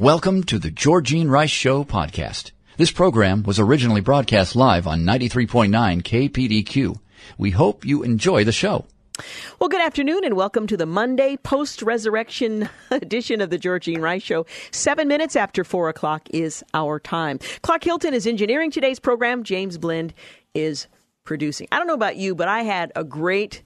Welcome to the Georgene Rice Show podcast. This program was originally broadcast live on 93.9 KPDQ. We hope you enjoy the show. Well, good afternoon and welcome to the Monday post resurrection edition of the Georgene Rice Show. Seven minutes after four o'clock is our time. Clark Hilton is engineering today's program. James Blend is producing. I don't know about you, but I had a great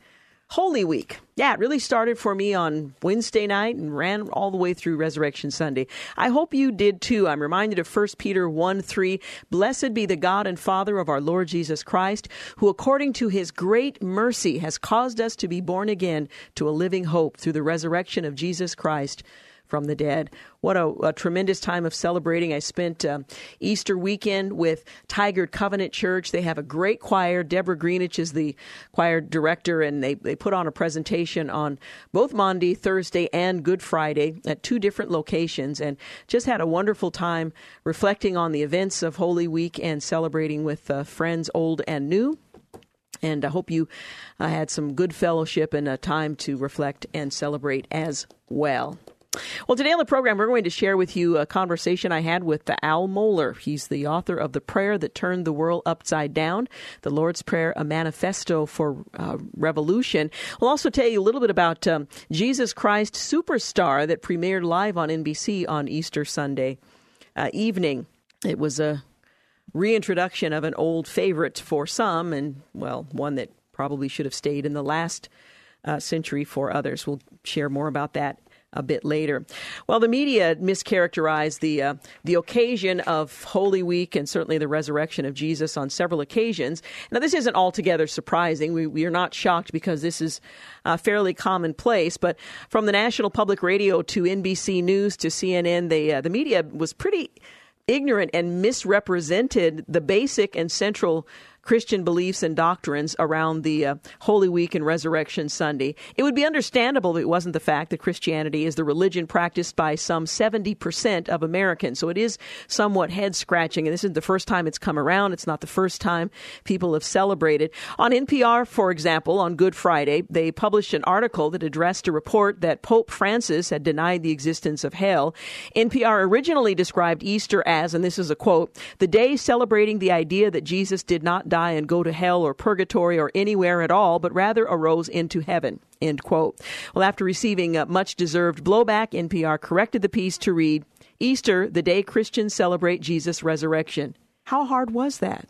Holy Week. Yeah, it really started for me on Wednesday night and ran all the way through Resurrection Sunday. I hope you did too. I'm reminded of 1 Peter 1 3. Blessed be the God and Father of our Lord Jesus Christ, who according to his great mercy has caused us to be born again to a living hope through the resurrection of Jesus Christ from the dead. What a, a tremendous time of celebrating. I spent uh, Easter weekend with Tigard Covenant Church. They have a great choir. Deborah Greenwich is the choir director, and they, they put on a presentation on both Monday, Thursday, and Good Friday at two different locations, and just had a wonderful time reflecting on the events of Holy Week and celebrating with uh, friends old and new. And I hope you uh, had some good fellowship and a time to reflect and celebrate as well. Well, today on the program, we're going to share with you a conversation I had with Al Mohler. He's the author of The Prayer That Turned the World Upside Down, The Lord's Prayer, a manifesto for uh, revolution. We'll also tell you a little bit about um, Jesus Christ Superstar that premiered live on NBC on Easter Sunday uh, evening. It was a reintroduction of an old favorite for some, and, well, one that probably should have stayed in the last uh, century for others. We'll share more about that a bit later. Well, the media mischaracterized the uh, the occasion of Holy Week and certainly the resurrection of Jesus on several occasions. Now, this isn't altogether surprising. We, we are not shocked because this is uh, fairly commonplace. But from the National Public Radio to NBC News to CNN, the uh, the media was pretty ignorant and misrepresented the basic and central Christian beliefs and doctrines around the uh, Holy Week and Resurrection Sunday. It would be understandable if it wasn't the fact that Christianity is the religion practiced by some 70% of Americans. So it is somewhat head scratching, and this isn't the first time it's come around. It's not the first time people have celebrated. On NPR, for example, on Good Friday, they published an article that addressed a report that Pope Francis had denied the existence of hell. NPR originally described Easter as, and this is a quote, the day celebrating the idea that Jesus did not die die and go to hell or purgatory or anywhere at all, but rather arose into heaven. End quote. Well, after receiving uh, much deserved blowback, NPR corrected the piece to read Easter, the day Christians celebrate Jesus' resurrection. How hard was that?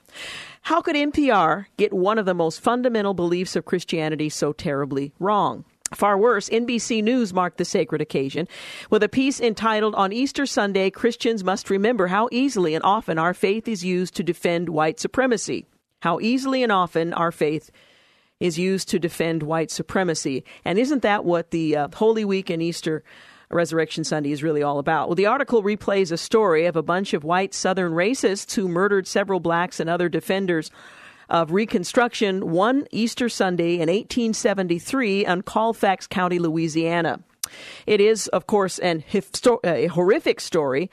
How could NPR get one of the most fundamental beliefs of Christianity so terribly wrong? Far worse, NBC News marked the sacred occasion with a piece entitled On Easter Sunday, Christians Must Remember How Easily and Often Our Faith is Used to Defend White Supremacy how easily and often our faith is used to defend white supremacy. And isn't that what the uh, Holy Week and Easter Resurrection Sunday is really all about? Well, the article replays a story of a bunch of white Southern racists who murdered several blacks and other defenders of Reconstruction one Easter Sunday in 1873 in Colfax County, Louisiana. It is, of course, an a horrific story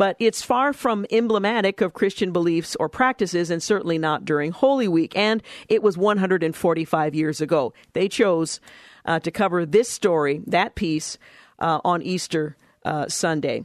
but it's far from emblematic of Christian beliefs or practices, and certainly not during Holy Week. And it was 145 years ago. They chose uh, to cover this story, that piece, uh, on Easter uh, Sunday.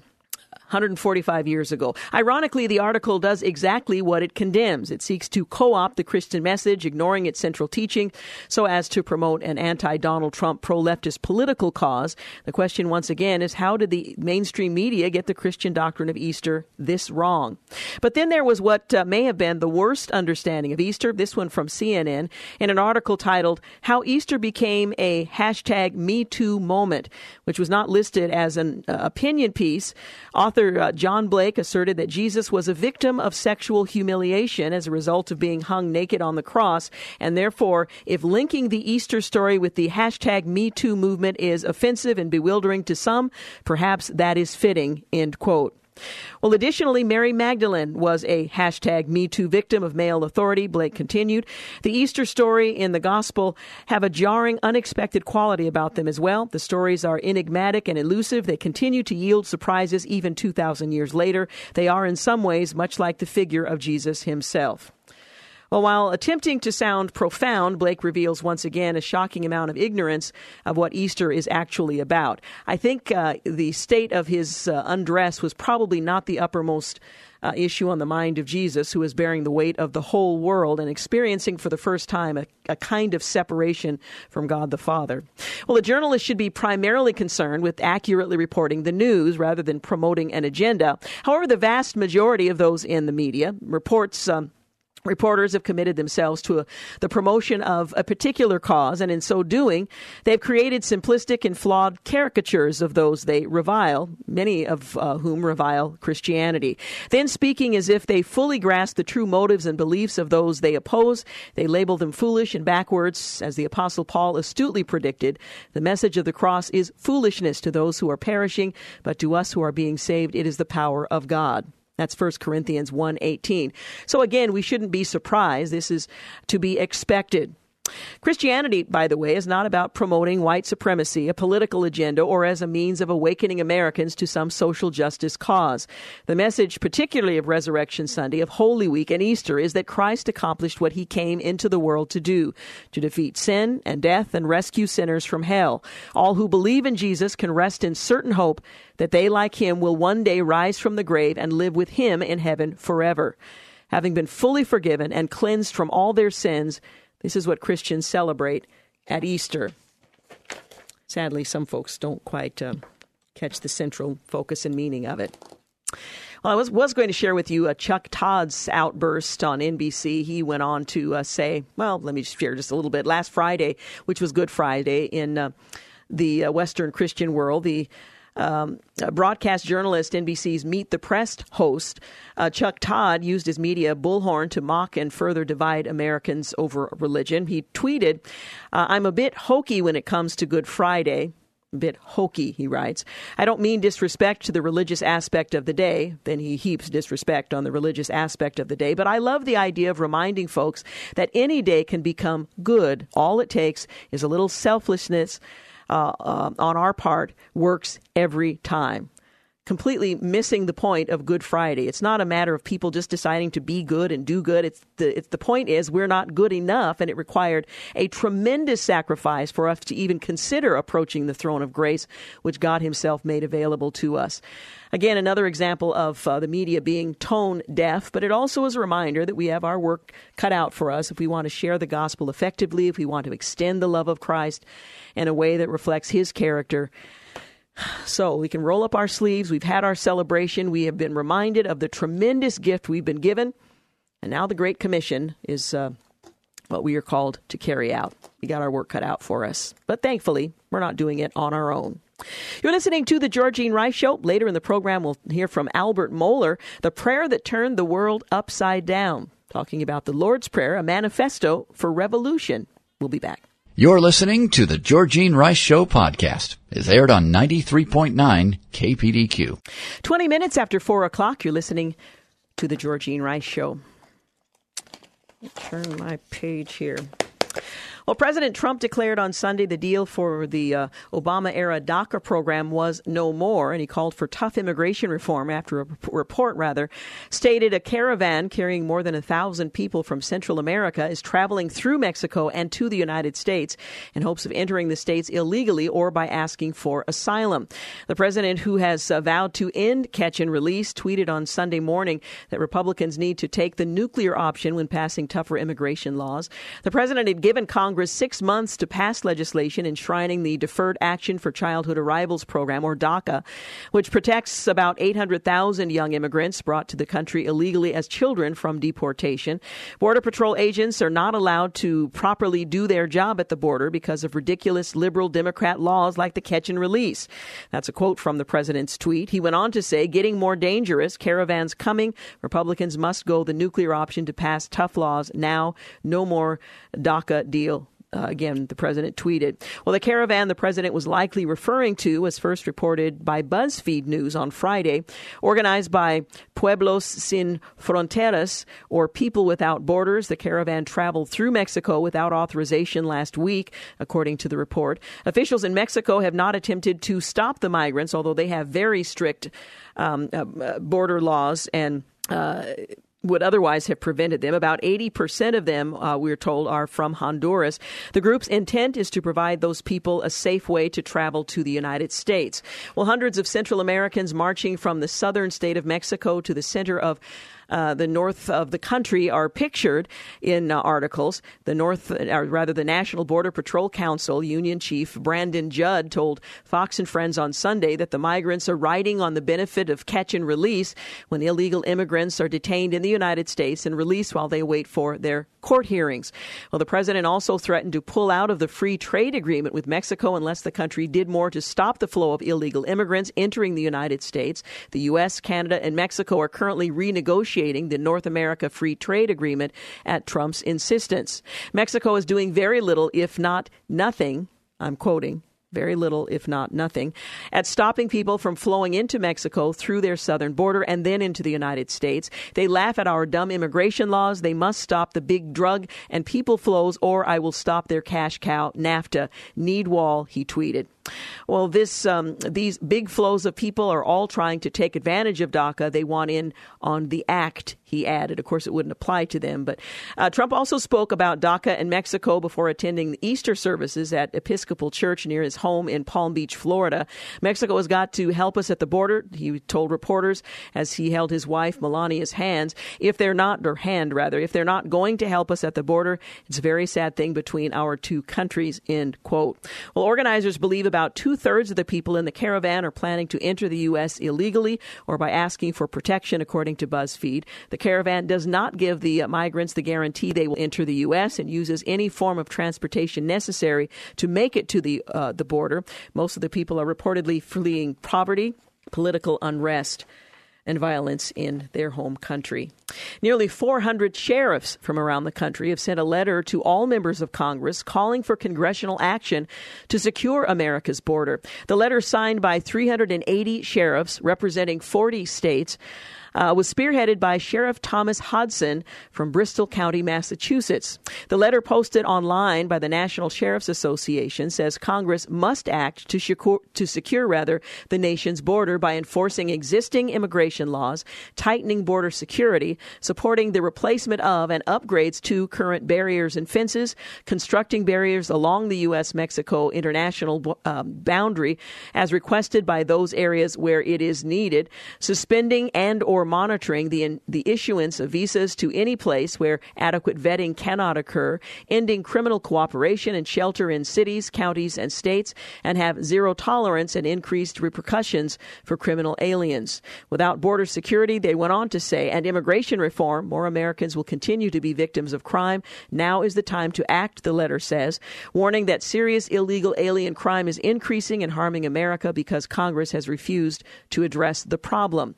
145 years ago. Ironically, the article does exactly what it condemns. It seeks to co opt the Christian message, ignoring its central teaching, so as to promote an anti Donald Trump pro leftist political cause. The question, once again, is how did the mainstream media get the Christian doctrine of Easter this wrong? But then there was what uh, may have been the worst understanding of Easter, this one from CNN, in an article titled, How Easter Became a Hashtag Me Too Moment, which was not listed as an uh, opinion piece. Author Author uh, John Blake asserted that Jesus was a victim of sexual humiliation as a result of being hung naked on the cross, and therefore, if linking the Easter story with the hashtag MeToo movement is offensive and bewildering to some, perhaps that is fitting. End quote. Well, additionally, Mary Magdalene was a hashtag MeToo victim of male authority, Blake continued. The Easter story in the gospel have a jarring, unexpected quality about them as well. The stories are enigmatic and elusive. They continue to yield surprises even 2,000 years later. They are in some ways much like the figure of Jesus himself. Well, while attempting to sound profound, Blake reveals once again a shocking amount of ignorance of what Easter is actually about. I think uh, the state of his uh, undress was probably not the uppermost. Uh, issue on the mind of Jesus, who is bearing the weight of the whole world and experiencing for the first time a, a, kind of separation from God the Father. Well, a journalist should be primarily concerned with accurately reporting the news rather than promoting an agenda. However, the vast majority of those in the media reports. Um, Reporters have committed themselves to a, the promotion of a particular cause, and in so doing, they've created simplistic and flawed caricatures of those they revile, many of uh, whom revile Christianity. Then, speaking as if they fully grasp the true motives and beliefs of those they oppose, they label them foolish and backwards. As the Apostle Paul astutely predicted, the message of the cross is foolishness to those who are perishing, but to us who are being saved, it is the power of God. That's 1 Corinthians 1:18. So again, we shouldn't be surprised. This is to be expected. Christianity, by the way, is not about promoting white supremacy, a political agenda, or as a means of awakening Americans to some social justice cause. The message, particularly of Resurrection Sunday, of Holy Week, and Easter, is that Christ accomplished what he came into the world to do to defeat sin and death and rescue sinners from hell. All who believe in Jesus can rest in certain hope that they, like him, will one day rise from the grave and live with him in heaven forever. Having been fully forgiven and cleansed from all their sins, this is what Christians celebrate at Easter. Sadly, some folks don't quite uh, catch the central focus and meaning of it. Well, I was, was going to share with you a Chuck Todd's outburst on NBC. He went on to uh, say, well, let me just share just a little bit. Last Friday, which was Good Friday in uh, the uh, Western Christian world, the um, broadcast journalist, NBC's Meet the Press host, uh, Chuck Todd, used his media bullhorn to mock and further divide Americans over religion. He tweeted, uh, I'm a bit hokey when it comes to Good Friday. A bit hokey, he writes. I don't mean disrespect to the religious aspect of the day. Then he heaps disrespect on the religious aspect of the day. But I love the idea of reminding folks that any day can become good. All it takes is a little selflessness uh, uh, on our part works every time completely missing the point of Good Friday. It's not a matter of people just deciding to be good and do good. It's the it's the point is we're not good enough, and it required a tremendous sacrifice for us to even consider approaching the throne of grace, which God Himself made available to us. Again, another example of uh, the media being tone deaf, but it also is a reminder that we have our work cut out for us if we want to share the gospel effectively, if we want to extend the love of Christ in a way that reflects His character. So we can roll up our sleeves. We've had our celebration. We have been reminded of the tremendous gift we've been given. And now the Great Commission is uh, what we are called to carry out. We got our work cut out for us. But thankfully, we're not doing it on our own. You're listening to the Georgene Rice Show. Later in the program, we'll hear from Albert Mohler, the prayer that turned the world upside down, talking about the Lord's Prayer, a manifesto for revolution. We'll be back. You're listening to the Georgene Rice Show podcast. It's aired on 93.9 KPDQ. 20 minutes after 4 o'clock, you're listening to the Georgene Rice Show. Turn my page here. Well, President Trump declared on Sunday the deal for the uh, Obama era DACA program was no more, and he called for tough immigration reform after a report, rather, stated a caravan carrying more than a thousand people from Central America is traveling through Mexico and to the United States in hopes of entering the states illegally or by asking for asylum. The president, who has uh, vowed to end catch and release, tweeted on Sunday morning that Republicans need to take the nuclear option when passing tougher immigration laws. The president had given Congress Congress six months to pass legislation enshrining the Deferred Action for Childhood Arrivals program, or DACA, which protects about 800,000 young immigrants brought to the country illegally as children from deportation. Border Patrol agents are not allowed to properly do their job at the border because of ridiculous liberal Democrat laws like the catch and release. That's a quote from the president's tweet. He went on to say, getting more dangerous, caravans coming, Republicans must go the nuclear option to pass tough laws now, no more DACA deal. Uh, again, the president tweeted. Well, the caravan the president was likely referring to was first reported by BuzzFeed News on Friday, organized by Pueblos Sin Fronteras, or People Without Borders. The caravan traveled through Mexico without authorization last week, according to the report. Officials in Mexico have not attempted to stop the migrants, although they have very strict um, uh, uh border laws and uh, would otherwise have prevented them. About 80% of them, uh, we're told, are from Honduras. The group's intent is to provide those people a safe way to travel to the United States. Well, hundreds of Central Americans marching from the southern state of Mexico to the center of uh, the north of the country are pictured in uh, articles. The North, or rather, the National Border Patrol Council Union Chief Brandon Judd told Fox and Friends on Sunday that the migrants are riding on the benefit of catch and release when illegal immigrants are detained in the United States and released while they wait for their court hearings. Well, the president also threatened to pull out of the free trade agreement with Mexico unless the country did more to stop the flow of illegal immigrants entering the United States. The U.S., Canada, and Mexico are currently renegotiating negotiating the North America Free Trade Agreement at Trump's insistence. Mexico is doing very little, if not nothing, I'm quoting, very little, if not nothing, at stopping people from flowing into Mexico through their southern border and then into the United States. They laugh at our dumb immigration laws. They must stop the big drug and people flows, or I will stop their cash cow, NAFTA. Need wall, he tweeted. Well, this um, these big flows of people are all trying to take advantage of DACA. They want in on the act. He added. Of course, it wouldn't apply to them. But uh, Trump also spoke about DACA and Mexico before attending the Easter services at Episcopal Church near his home in Palm Beach, Florida. Mexico has got to help us at the border. He told reporters as he held his wife Melania's hands. If they're not, or hand rather, if they're not going to help us at the border, it's a very sad thing between our two countries. End quote. Well, organizers believe about two thirds of the people in the caravan are planning to enter the U.S. illegally or by asking for protection, according to BuzzFeed. The caravan does not give the uh, migrants the guarantee they will enter the U.S. and uses any form of transportation necessary to make it to the uh, the border. Most of the people are reportedly fleeing poverty, political unrest and violence in their home country. Nearly 400 sheriffs from around the country have sent a letter to all members of Congress calling for congressional action to secure America's border. The letter, signed by 380 sheriffs representing 40 states, uh, was spearheaded by Sheriff Thomas Hodgson from Bristol County, Massachusetts. The letter posted online by the National Sheriff's Association says Congress must act to secure, to secure rather the nation's border by enforcing existing immigration laws, tightening border security, supporting the replacement of and upgrades to current barriers and fences, constructing barriers along the U.S. Mexico international um, boundary as requested by those areas where it is needed, suspending and or monitoring the, the issuance of visas to any place where adequate vetting cannot occur, ending criminal cooperation and shelter in cities, counties, and states, and have zero tolerance and increased repercussions for criminal aliens. Without border security, they went on to say, and immigration reform, more Americans will continue to be victims of crime. Now is the time to act, the letter says, warning that serious illegal alien crime is increasing and harming America because Congress has refused to address the problem.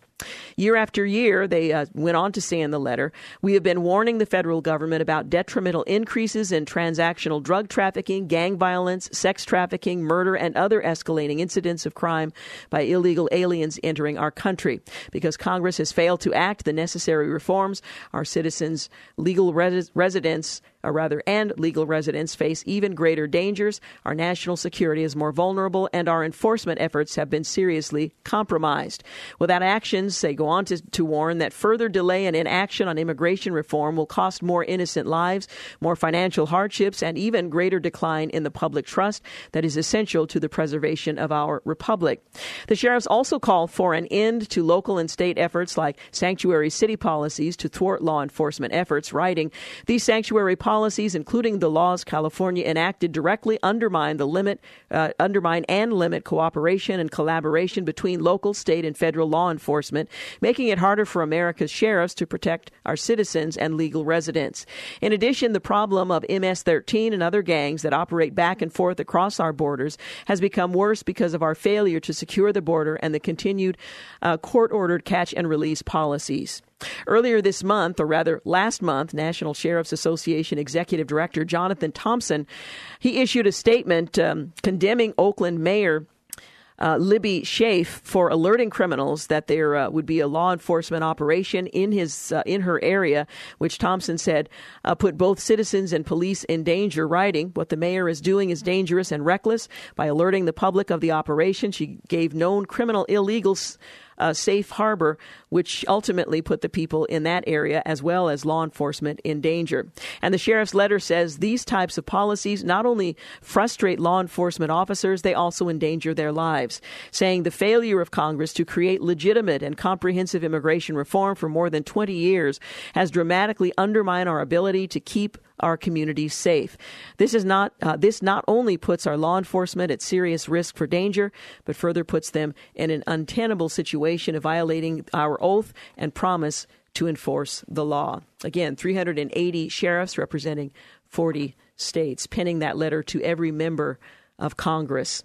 Year after year, they uh, went on to say in the letter, we have been warning the federal government about detrimental increases in transactional drug trafficking, gang violence, sex trafficking, murder, and other escalating incidents of crime by illegal aliens entering our country. Because Congress has failed to act the necessary reforms, our citizens' legal res- residents or rather, and legal residents face even greater dangers. Our national security is more vulnerable, and our enforcement efforts have been seriously compromised. Without actions, they go on to, to warn that further delay and inaction on immigration reform will cost more innocent lives, more financial hardships, and even greater decline in the public trust that is essential to the preservation of our republic. The sheriffs also call for an end to local and state efforts like sanctuary city policies to thwart law enforcement efforts, writing, These sanctuary policies policies, including the laws California enacted, directly undermine the limit, uh, undermine and limit cooperation and collaboration between local, state, and federal law enforcement, making it harder for America's sheriffs to protect our citizens and legal residents. In addition, the problem of MS-13 and other gangs that operate back and forth across our borders has become worse because of our failure to secure the border and the continued uh, court-ordered catch and release policies. Earlier this month, or rather last month, National Sheriff's Association Executive Director Jonathan Thompson, he issued a statement um, condemning Oakland Mayor uh, Libby Schaaf for alerting criminals that there uh, would be a law enforcement operation in his uh, in her area, which Thompson said uh, put both citizens and police in danger. Writing, "What the mayor is doing is dangerous and reckless. By alerting the public of the operation, she gave known criminal illegals." Uh, safe harbor, which ultimately put the people in that area as well as law enforcement in danger. And the sheriff's letter says these types of policies not only frustrate law enforcement officers, they also endanger their lives, saying the failure of Congress to create legitimate and comprehensive immigration reform for more than 20 years has dramatically undermined our ability to keep our communities safe. This is not uh, this not only puts our law enforcement at serious risk for danger, but further puts them in an untenable situation of violating our oath and promise to enforce the law. Again, 380 sheriffs representing 40 states penning that letter to every member of Congress.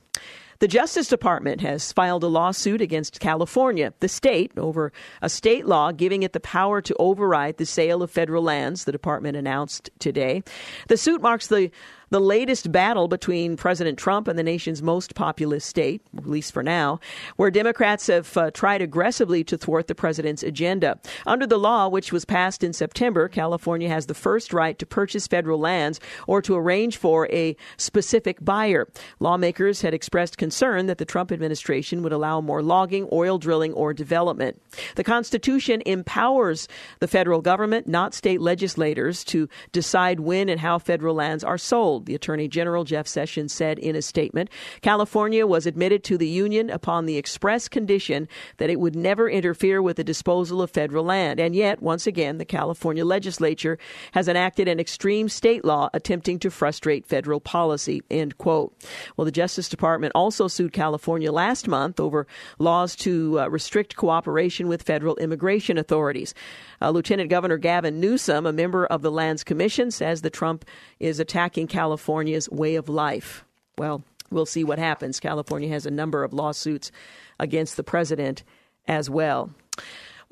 The Justice Department has filed a lawsuit against California, the state, over a state law giving it the power to override the sale of federal lands, the department announced today. The suit marks the the latest battle between President Trump and the nation's most populous state, at least for now, where Democrats have uh, tried aggressively to thwart the president's agenda. Under the law, which was passed in September, California has the first right to purchase federal lands or to arrange for a specific buyer. Lawmakers had expressed concern that the Trump administration would allow more logging, oil drilling, or development. The Constitution empowers the federal government, not state legislators, to decide when and how federal lands are sold the Attorney General Jeff Sessions said in a statement. California was admitted to the Union upon the express condition that it would never interfere with the disposal of federal land. And yet, once again, the California legislature has enacted an extreme state law attempting to frustrate federal policy. End quote. Well, the Justice Department also sued California last month over laws to uh, restrict cooperation with federal immigration authorities. Uh, Lieutenant Governor Gavin Newsom, a member of the Lands Commission, says that Trump is attacking California's way of life. Well, we'll see what happens. California has a number of lawsuits against the president as well.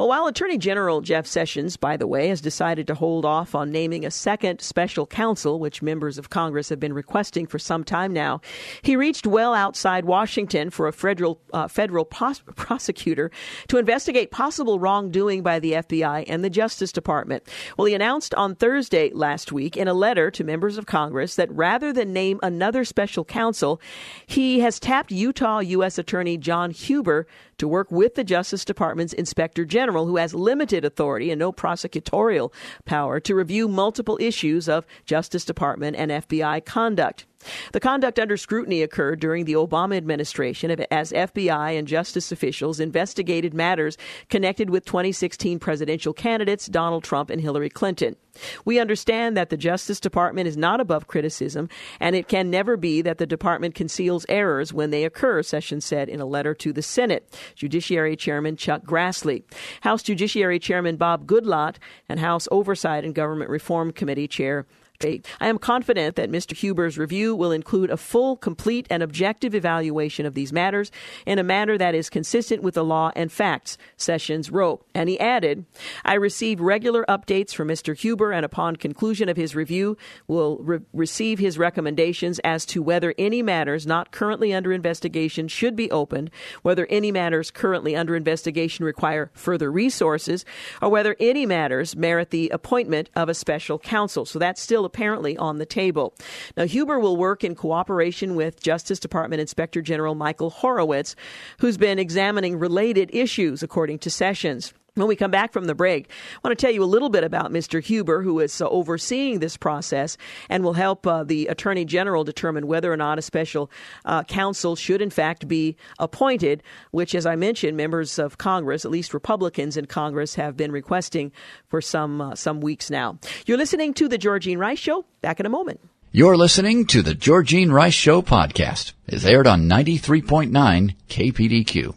Well, while Attorney General Jeff Sessions, by the way, has decided to hold off on naming a second special counsel, which members of Congress have been requesting for some time now, he reached well outside Washington for a federal uh, federal prosecutor to investigate possible wrongdoing by the FBI and the Justice Department. Well, he announced on Thursday last week in a letter to members of Congress that rather than name another special counsel, he has tapped Utah U.S. Attorney John Huber to work with the Justice Department's Inspector General, who has limited authority and no prosecutorial power to review multiple issues of Justice Department and FBI conduct. The conduct under scrutiny occurred during the Obama administration as FBI and justice officials investigated matters connected with 2016 presidential candidates Donald Trump and Hillary Clinton. We understand that the Justice Department is not above criticism, and it can never be that the department conceals errors when they occur, Sessions said in a letter to the Senate. Judiciary Chairman Chuck Grassley, House Judiciary Chairman Bob Goodlatte, and House Oversight and Government Reform Committee Chair I am confident that Mr. Huber's review will include a full, complete, and objective evaluation of these matters in a manner that is consistent with the law and facts, Sessions wrote. And he added, I receive regular updates from Mr. Huber, and upon conclusion of his review, will re- receive his recommendations as to whether any matters not currently under investigation should be opened, whether any matters currently under investigation require further resources, or whether any matters merit the appointment of a special counsel. So that's still apparently on the table. Now, Huber will work in cooperation with Justice Department Inspector General Michael Horowitz, who's been examining related issues, according to Sessions. When we come back from the break, I want to tell you a little bit about Mr. Huber, who is uh, overseeing this process and will help uh, the Attorney General determine whether or not a special uh, counsel should, in fact, be appointed, which, as I mentioned, members of Congress, at least Republicans in Congress, have been requesting for some, uh, some weeks now. You're listening to The Georgene Rice Show. Back in a moment. You're listening to The Georgene Rice Show podcast. is aired on 93.9 KPDQ.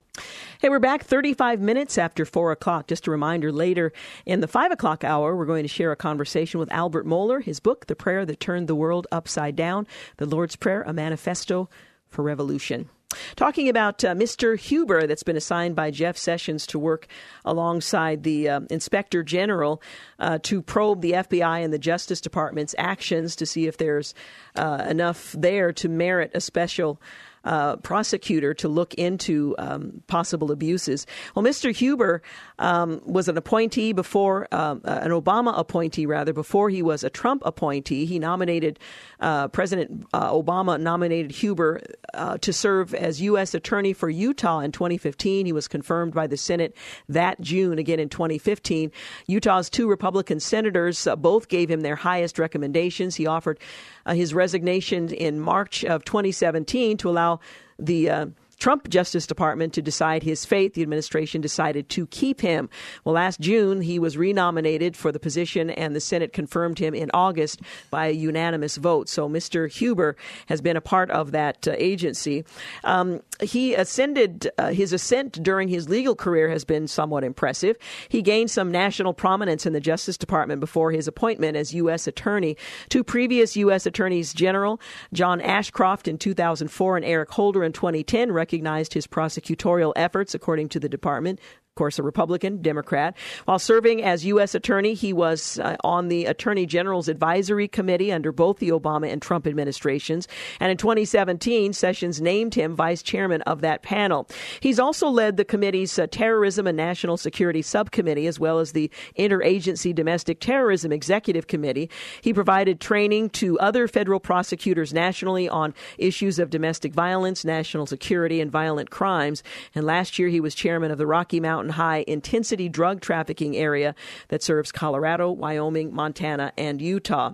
Hey, we're back 35 minutes after 4 o'clock. Just a reminder later in the 5 o'clock hour, we're going to share a conversation with Albert Mohler, his book, The Prayer That Turned the World Upside Down, The Lord's Prayer, a Manifesto for Revolution. Talking about uh, Mr. Huber, that's been assigned by Jeff Sessions to work alongside the uh, Inspector General uh, to probe the FBI and the Justice Department's actions to see if there's uh, enough there to merit a special uh, prosecutor to look into um, possible abuses. Well, Mr. Huber um, was an appointee before, um, uh, an Obama appointee rather, before he was a Trump appointee. He nominated, uh, President uh, Obama nominated Huber uh, to serve as U.S. Attorney for Utah in 2015. He was confirmed by the Senate that June, again in 2015. Utah's two Republican senators uh, both gave him their highest recommendations. He offered his resignation in March of 2017 to allow the uh, Trump Justice Department to decide his fate. The administration decided to keep him. Well, last June, he was renominated for the position, and the Senate confirmed him in August by a unanimous vote. So Mr. Huber has been a part of that uh, agency. Um, he ascended, uh, his ascent during his legal career has been somewhat impressive. He gained some national prominence in the Justice Department before his appointment as U.S. Attorney. Two previous U.S. Attorneys General, John Ashcroft in 2004 and Eric Holder in 2010, recognized his prosecutorial efforts, according to the department of course, a Republican, Democrat. While serving as U.S. Attorney, he was uh, on the Attorney General's Advisory Committee under both the Obama and Trump administrations. And in 2017, Sessions named him vice chairman of that panel. He's also led the committee's uh, Terrorism and National Security Subcommittee, as well as the Interagency Domestic Terrorism Executive Committee. He provided training to other federal prosecutors nationally on issues of domestic violence, national security, and violent crimes. And last year, he was chairman of the Rocky Mountain mountain high intensity drug trafficking area that serves Colorado, Wyoming, Montana, and Utah.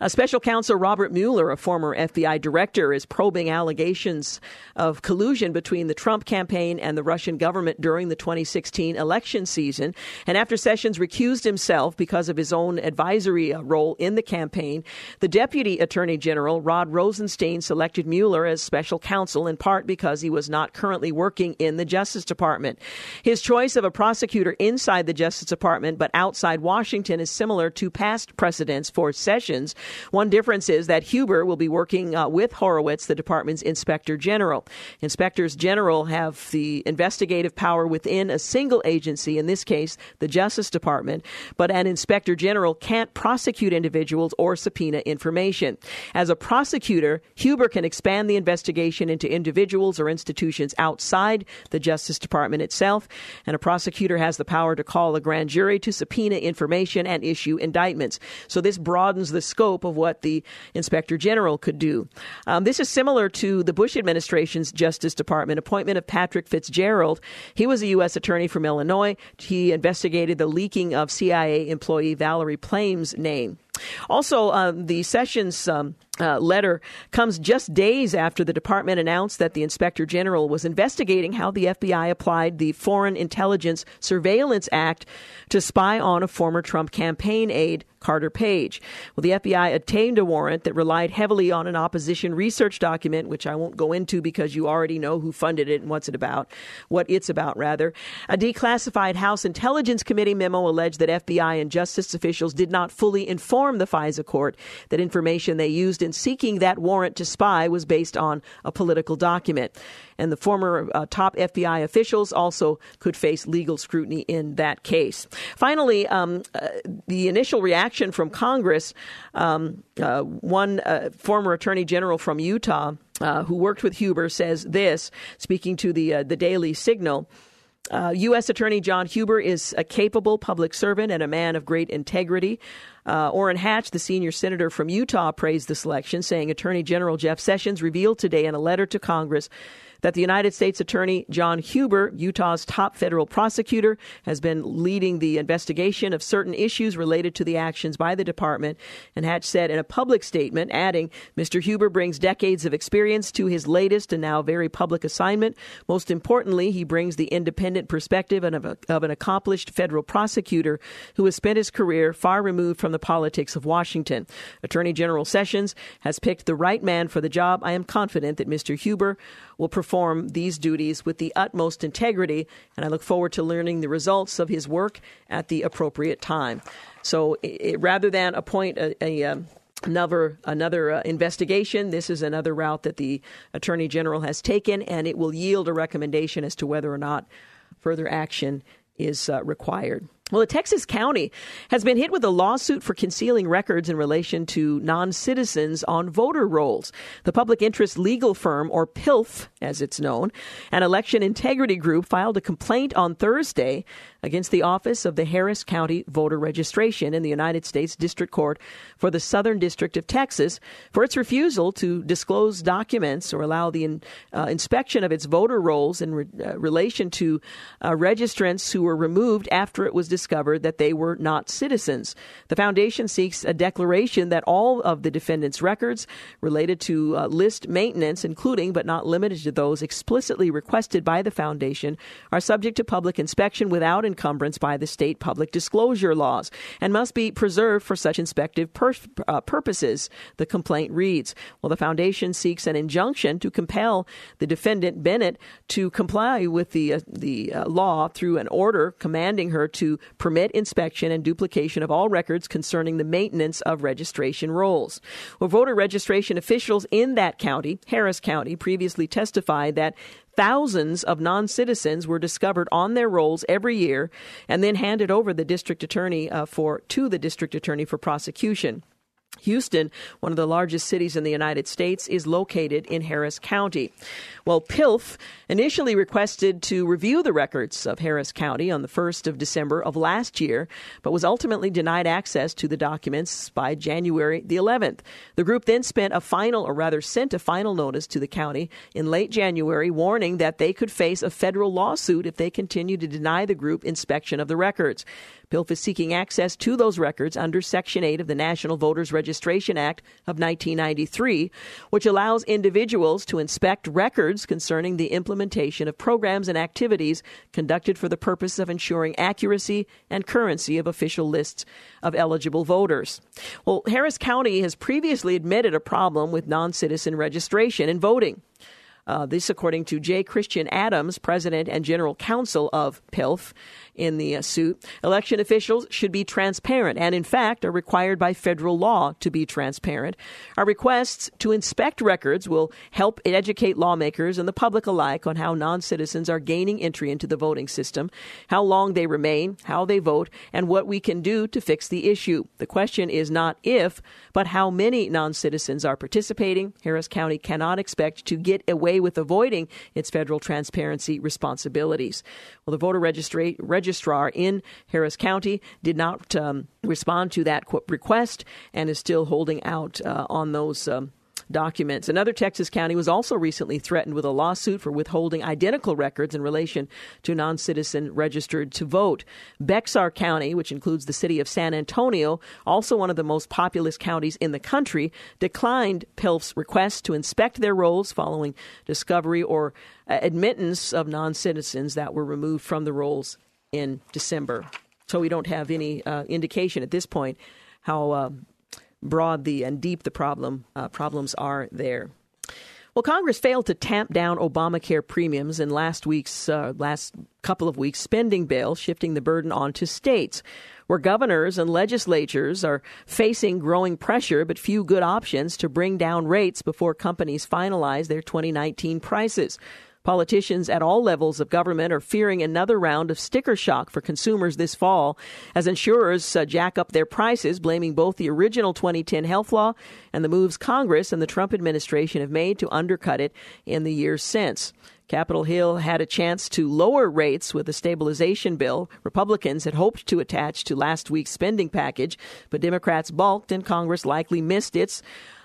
A special counsel Robert Mueller, a former FBI director, is probing allegations of collusion between the Trump campaign and the Russian government during the 2016 election season. And after Sessions recused himself because of his own advisory uh, role in the campaign, the Deputy Attorney General, Rod Rosenstein, selected Mueller as special counsel in part because he was not currently working in the Justice Department. His choice of a prosecutor inside the Justice Department but outside Washington is similar to past precedents for Sessions One difference is that Huber will be working uh, with Horowitz, the department's inspector general. Inspectors general have the investigative power within a single agency, in this case, the Justice Department, but an inspector general can't prosecute individuals or subpoena information. As a prosecutor, Huber can expand the investigation into individuals or institutions outside the Justice Department itself, and a prosecutor has the power to call a grand jury to subpoena information and issue indictments. So this broadens the scope of what the inspector general could do. Um, this is similar to the Bush administration's Justice Department appointment of Patrick Fitzgerald. He was a U.S. attorney from Illinois. He investigated the leaking of CIA employee Valerie Plame's name. Also, um, the Sessions um, uh, letter comes just days after the department announced that the inspector general was investigating how the FBI applied the Foreign Intelligence Surveillance Act to spy on a former Trump campaign aide, Carter Page. Well, the FBI obtained a warrant that relied heavily on an opposition research document, which I won't go into because you already know who funded it and what's it about, what it's about, rather. A declassified House Intelligence Committee memo alleged that FBI and justice officials did not fully inform the FISA court that information they used in seeking that warrant to spy was based on a political document. And the former uh, top FBI officials also could face legal scrutiny in that case. Finally, um, uh, the initial reaction from Congress um, uh, one uh, former attorney general from Utah uh, who worked with Huber says this, speaking to the, uh, the Daily Signal. U.S. Attorney John Huber is a capable public servant and a man of great integrity. Uh, Orrin Hatch, the senior senator from Utah, praised the selection, saying Attorney General Jeff Sessions revealed today in a letter to Congress that the United States Attorney John Huber, Utah's top federal prosecutor, has been leading the investigation of certain issues related to the actions by the department. And Hatch said in a public statement, adding, Mr. Huber brings decades of experience to his latest and now very public assignment. Most importantly, he brings the independent perspective of, a, of an accomplished federal prosecutor who has spent his career far removed from the politics of Washington. Attorney General Sessions has picked the right man for the job. I am confident that Mr. Huber will perform these duties with the utmost integrity, and I look forward to learning the results of his work at the appropriate time. So, it, rather than appoint a, a um, another another uh, investigation. This is another route that the attorney general has taken, and it will yield a recommendation as to whether or not further action is uh, required. Well, a Texas county has been hit with a lawsuit for concealing records in relation to non citizens on voter rolls. The public interest legal firm, or PILF as it's known, an election integrity group, filed a complaint on Thursday against the Office of the Harris County Voter Registration in the United States District Court for the Southern District of Texas for its refusal to disclose documents or allow the in, uh, inspection of its voter rolls in re- uh, relation to uh, registrants who were removed after it was discovered that they were not citizens. The foundation seeks a declaration that all of the defendants' records related to uh, list maintenance, including but not limited to those explicitly requested by the foundation, are subject to public inspection without encumbrance by the state public disclosure laws and must be preserved for such inspective per- uh, purposes, the complaint reads. Well, the foundation seeks an injunction to compel the defendant Bennett to comply with the uh, the uh, law through an order commanding her to permit inspection and duplication of all records concerning the maintenance of registration rolls. Well, voter registration officials in that county, Harris County, previously testified that Thousands of non citizens were discovered on their rolls every year and then handed over the district attorney uh, for to the district attorney for prosecution. Houston, one of the largest cities in the United States, is located in Harris County. Well, PILF initially requested to review the records of Harris County on the 1st of December of last year, but was ultimately denied access to the documents by January the 11th. The group then spent a final, or rather sent a final notice to the county in late January, warning that they could face a federal lawsuit if they continued to deny the group inspection of the records. PILF is seeking access to those records under Section 8 of the National Voters Registration Act of 1993, which allows individuals to inspect records concerning the implementation of programs and activities conducted for the purpose of ensuring accuracy and currency of official lists of eligible voters. Well, Harris County has previously admitted a problem with non citizen registration and voting. Uh, this, according to J. Christian Adams, president and general counsel of PILF in the uh, suit. Election officials should be transparent and, in fact, are required by federal law to be transparent. Our requests to inspect records will help educate lawmakers and the public alike on how non citizens are gaining entry into the voting system, how long they remain, how they vote, and what we can do to fix the issue. The question is not if, but how many non citizens are participating. Harris County cannot expect to get away with avoiding its federal transparency responsibilities. Well, the voter registra- registrar in Harris County did not um, respond to that request and is still holding out uh, on those. Um, documents. Another Texas county was also recently threatened with a lawsuit for withholding identical records in relation to non citizen registered to vote. Bexar County, which includes the city of San Antonio, also one of the most populous counties in the country, declined PILF's request to inspect their rolls following discovery or uh, admittance of non citizens that were removed from the rolls in December. So we don't have any uh, indication at this point how uh, broad the and deep the problem uh, problems are there. Well, Congress failed to tamp down Obamacare premiums in last week's uh, last couple of weeks spending bill, shifting the burden onto states, where governors and legislatures are facing growing pressure but few good options to bring down rates before companies finalize their 2019 prices. Politicians at all levels of government are fearing another round of sticker shock for consumers this fall as insurers uh, jack up their prices, blaming both the original 2010 health law and the moves Congress and the Trump administration have made to undercut it in the years since. Capitol Hill had a chance to lower rates with a stabilization bill Republicans had hoped to attach to last week's spending package, but Democrats balked and Congress likely missed its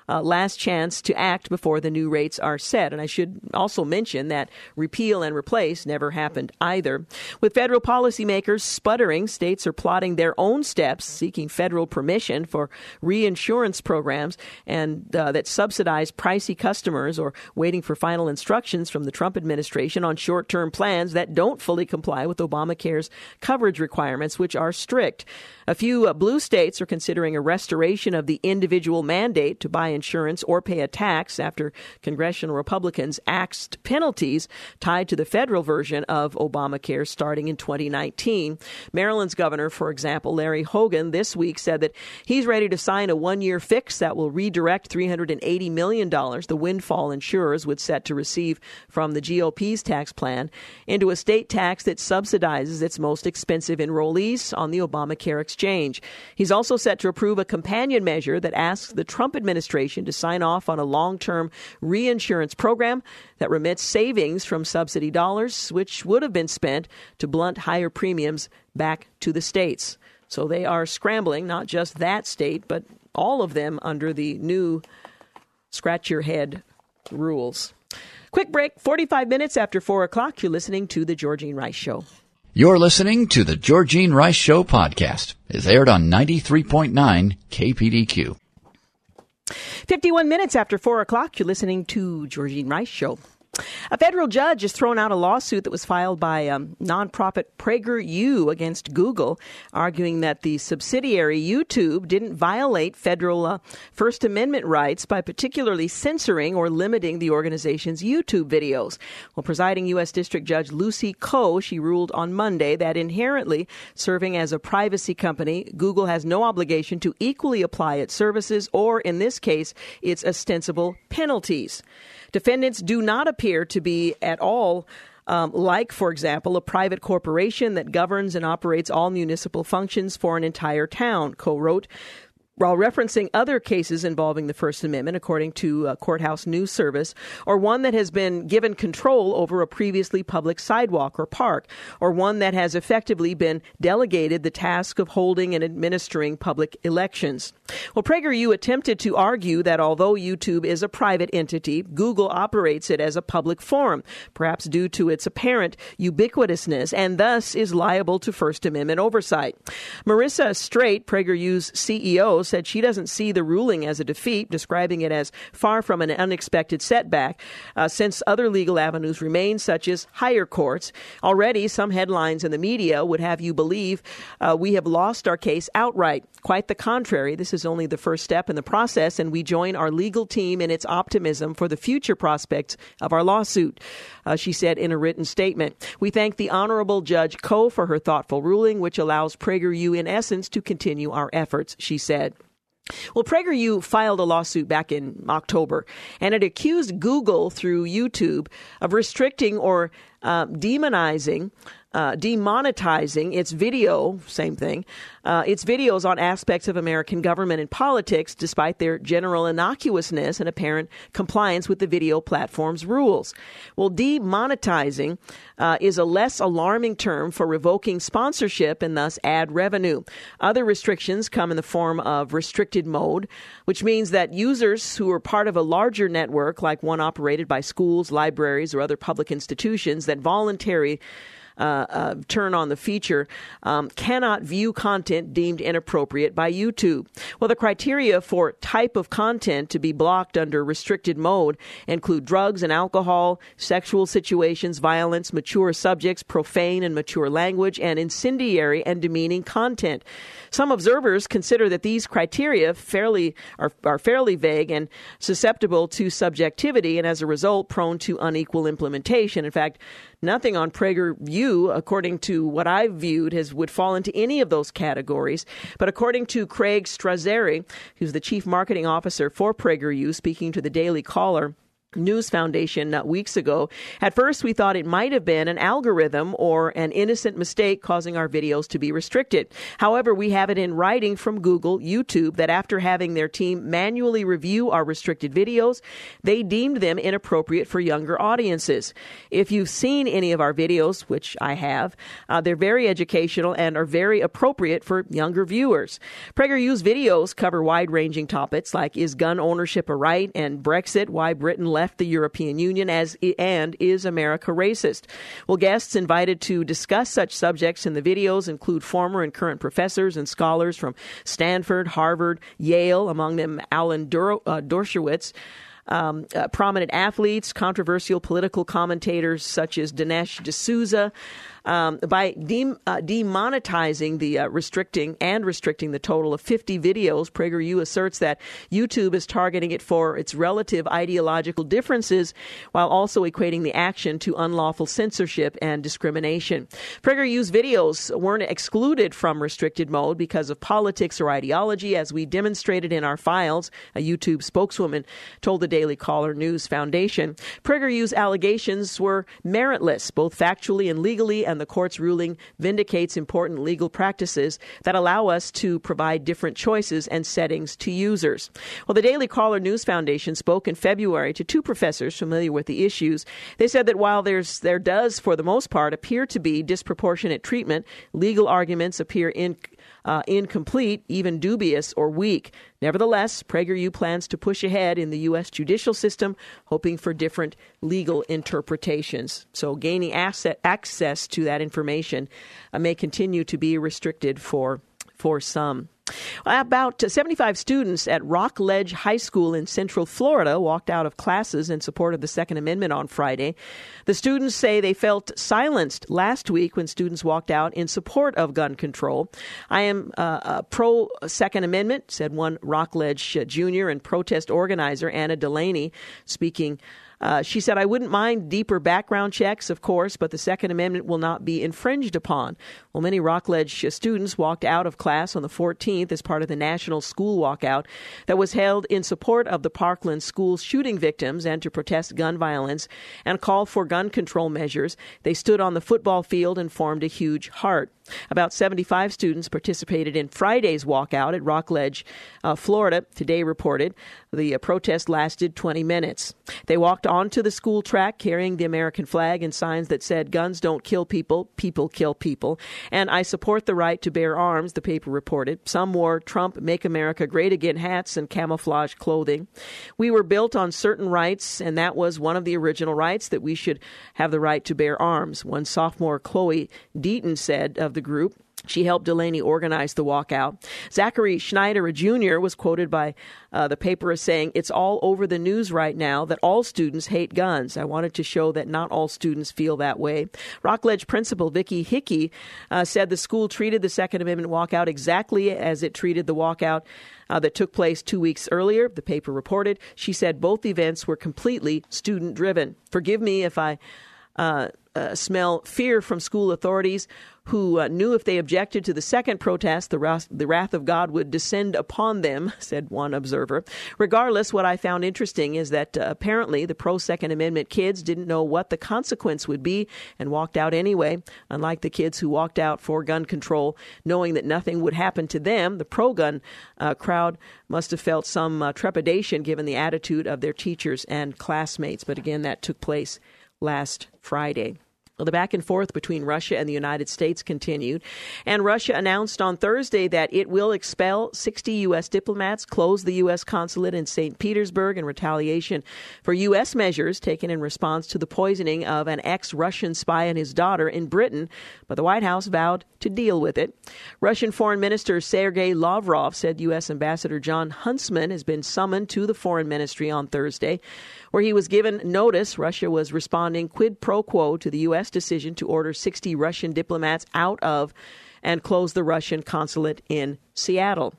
uh, last chance to act before the new rates are set. And I should also mention that repeal and replace never happened either. With federal policymakers sputtering, states are plotting their own steps, seeking federal permission for reinsurance programs and uh, that subsidize pricey customers or waiting for final instructions from the Trump administration on short-term plans that don't fully comply with Obamacare's coverage requirements, which are strict. A few uh, blue states are considering a restoration of the individual mandate to buy insurance or pay a tax after congressional Republicans axed penalties tied to the federal version of Obamacare starting in 2019. Maryland's governor, for example, Larry Hogan, this week said that he's ready to sign a one year fix that will redirect $380 million the windfall insurers would set to receive from the GOP's tax plan into a state tax that subsidizes its most expensive enrollees on the Obamacare exchange exchange. He's also set to approve a companion measure that asks the Trump administration to sign off on a long term reinsurance program that remits savings from subsidy dollars, which would have been spent to blunt higher premiums back to the states. So they are scrambling, not just that state, but all of them under the new scratch your head rules. Quick break, 45 minutes after 4 o'clock. You're listening to The Georgene Rice Show. You're listening to the Georgene Rice Show podcast. It's aired on 93.9 KPDQ. 51 minutes after 4 o'clock, you're listening to Georgene Rice Show. A federal judge has thrown out a lawsuit that was filed by um, nonprofit PragerU against Google, arguing that the subsidiary YouTube didn't violate federal uh, First Amendment rights by particularly censoring or limiting the organization's YouTube videos. Well, presiding U.S. District Judge Lucy Koh, she ruled on Monday that inherently serving as a privacy company, Google has no obligation to equally apply its services or, in this case, its ostensible penalties. Defendants do not appear to be at all um, like, for example, a private corporation that governs and operates all municipal functions for an entire town, Koh wrote while referencing other cases involving the First Amendment, according to a Courthouse News Service, or one that has been given control over a previously public sidewalk or park, or one that has effectively been delegated the task of holding and administering public elections. Well, PragerU attempted to argue that although YouTube is a private entity, Google operates it as a public forum, perhaps due to its apparent ubiquitousness, and thus is liable to First Amendment oversight. Marissa Streit, PragerU's CEO, said she doesn't see the ruling as a defeat, describing it as far from an unexpected setback, uh, since other legal avenues remain, such as higher courts. Already, some headlines in the media would have you believe uh, we have lost our case outright. Quite the contrary. This is only the first step in the process, and we join our legal team in its optimism for the future prospects of our lawsuit, uh, she said in a written statement. We thank the Honorable Judge Koh for her thoughtful ruling, which allows PragerU, in essence, to continue our efforts, she said. Well, PragerU filed a lawsuit back in October, and it accused Google through YouTube of restricting or uh, demonizing uh, demonetizing its video, same thing, uh, its videos on aspects of American government and politics, despite their general innocuousness and apparent compliance with the video platform's rules. Well, demonetizing uh, is a less alarming term for revoking sponsorship and thus ad revenue. Other restrictions come in the form of restricted mode, which means that users who are part of a larger network, like one operated by schools, libraries, or other public institutions, that voluntarily uh, uh, turn on the feature um, cannot view content deemed inappropriate by YouTube. Well, the criteria for type of content to be blocked under restricted mode include drugs and alcohol, sexual situations, violence, mature subjects, profane and mature language, and incendiary and demeaning content. Some observers consider that these criteria fairly are, are fairly vague and susceptible to subjectivity, and as a result, prone to unequal implementation. In fact, Nothing on PragerU, according to what I've viewed, has would fall into any of those categories. But according to Craig Strazzeri, who's the chief marketing officer for PragerU, speaking to the Daily Caller, News Foundation uh, weeks ago. At first, we thought it might have been an algorithm or an innocent mistake causing our videos to be restricted. However, we have it in writing from Google, YouTube, that after having their team manually review our restricted videos, they deemed them inappropriate for younger audiences. If you've seen any of our videos, which I have, uh, they're very educational and are very appropriate for younger viewers. PragerU's videos cover wide ranging topics like is gun ownership a right and Brexit, why Britain left the European Union as and is America racist? Well, guests invited to discuss such subjects in the videos include former and current professors and scholars from Stanford, Harvard, Yale, among them Alan Dur- uh, Dershowitz. Um, uh, prominent athletes, controversial political commentators such as Dinesh D'Souza, um, by de- uh, demonetizing the uh, restricting and restricting the total of 50 videos. PragerU asserts that YouTube is targeting it for its relative ideological differences while also equating the action to unlawful censorship and discrimination. PragerU's videos weren't excluded from restricted mode because of politics or ideology, as we demonstrated in our files, a YouTube spokeswoman told the Daily Caller News Foundation. PragerU's allegations were meritless, both factually and legally, and the court's ruling vindicates important legal practices that allow us to provide different choices and settings to users. Well, the Daily Caller News Foundation spoke in February to two professors familiar with the issues. They said that while there's there does for the most part appear to be disproportionate treatment, legal arguments appear in uh, incomplete, even dubious, or weak. Nevertheless, PragerU plans to push ahead in the U.S. judicial system, hoping for different legal interpretations. So, gaining asset, access to that information uh, may continue to be restricted for for some. About 75 students at Rockledge High School in Central Florida walked out of classes in support of the Second Amendment on Friday. The students say they felt silenced last week when students walked out in support of gun control. I am uh, pro Second Amendment, said one Rockledge junior and protest organizer, Anna Delaney, speaking uh, she said, I wouldn't mind deeper background checks, of course, but the Second Amendment will not be infringed upon. Well, many Rockledge students walked out of class on the 14th as part of the national school walkout that was held in support of the Parkland school shooting victims and to protest gun violence and call for gun control measures. They stood on the football field and formed a huge heart. About 75 students participated in Friday's walkout at Rockledge, uh, Florida, today reported. The uh, protest lasted 20 minutes. They walked onto the school track carrying the American flag and signs that said, Guns don't kill people, people kill people. And I support the right to bear arms, the paper reported. Some wore Trump Make America Great Again hats and camouflage clothing. We were built on certain rights, and that was one of the original rights that we should have the right to bear arms. One sophomore, Chloe Deaton, said of the group. She helped Delaney organize the walkout. Zachary Schneider, a junior, was quoted by uh, the paper as saying, It's all over the news right now that all students hate guns. I wanted to show that not all students feel that way. Rockledge principal Vicki Hickey uh, said the school treated the Second Amendment walkout exactly as it treated the walkout. Uh, that took place two weeks earlier, the paper reported. She said both events were completely student driven. Forgive me if I uh, uh, smell fear from school authorities who uh, knew if they objected to the second protest, the wrath, the wrath of God would descend upon them, said one observer. Regardless, what I found interesting is that uh, apparently the pro Second Amendment kids didn't know what the consequence would be and walked out anyway. Unlike the kids who walked out for gun control, knowing that nothing would happen to them, the pro gun uh, crowd must have felt some uh, trepidation given the attitude of their teachers and classmates. But again, that took place last Friday. The back and forth between Russia and the United States continued, and Russia announced on Thursday that it will expel 60 U.S. diplomats, close the U.S. consulate in St. Petersburg in retaliation for U.S. measures taken in response to the poisoning of an ex Russian spy and his daughter in Britain, but the White House vowed to deal with it. Russian Foreign Minister Sergei Lavrov said U.S. Ambassador Jon Huntsman has been summoned to the Foreign Ministry on Thursday where he was given notice Russia was responding quid pro quo to the U.S. decision to order 60 Russian diplomats out of and close the Russian consulate in Seattle.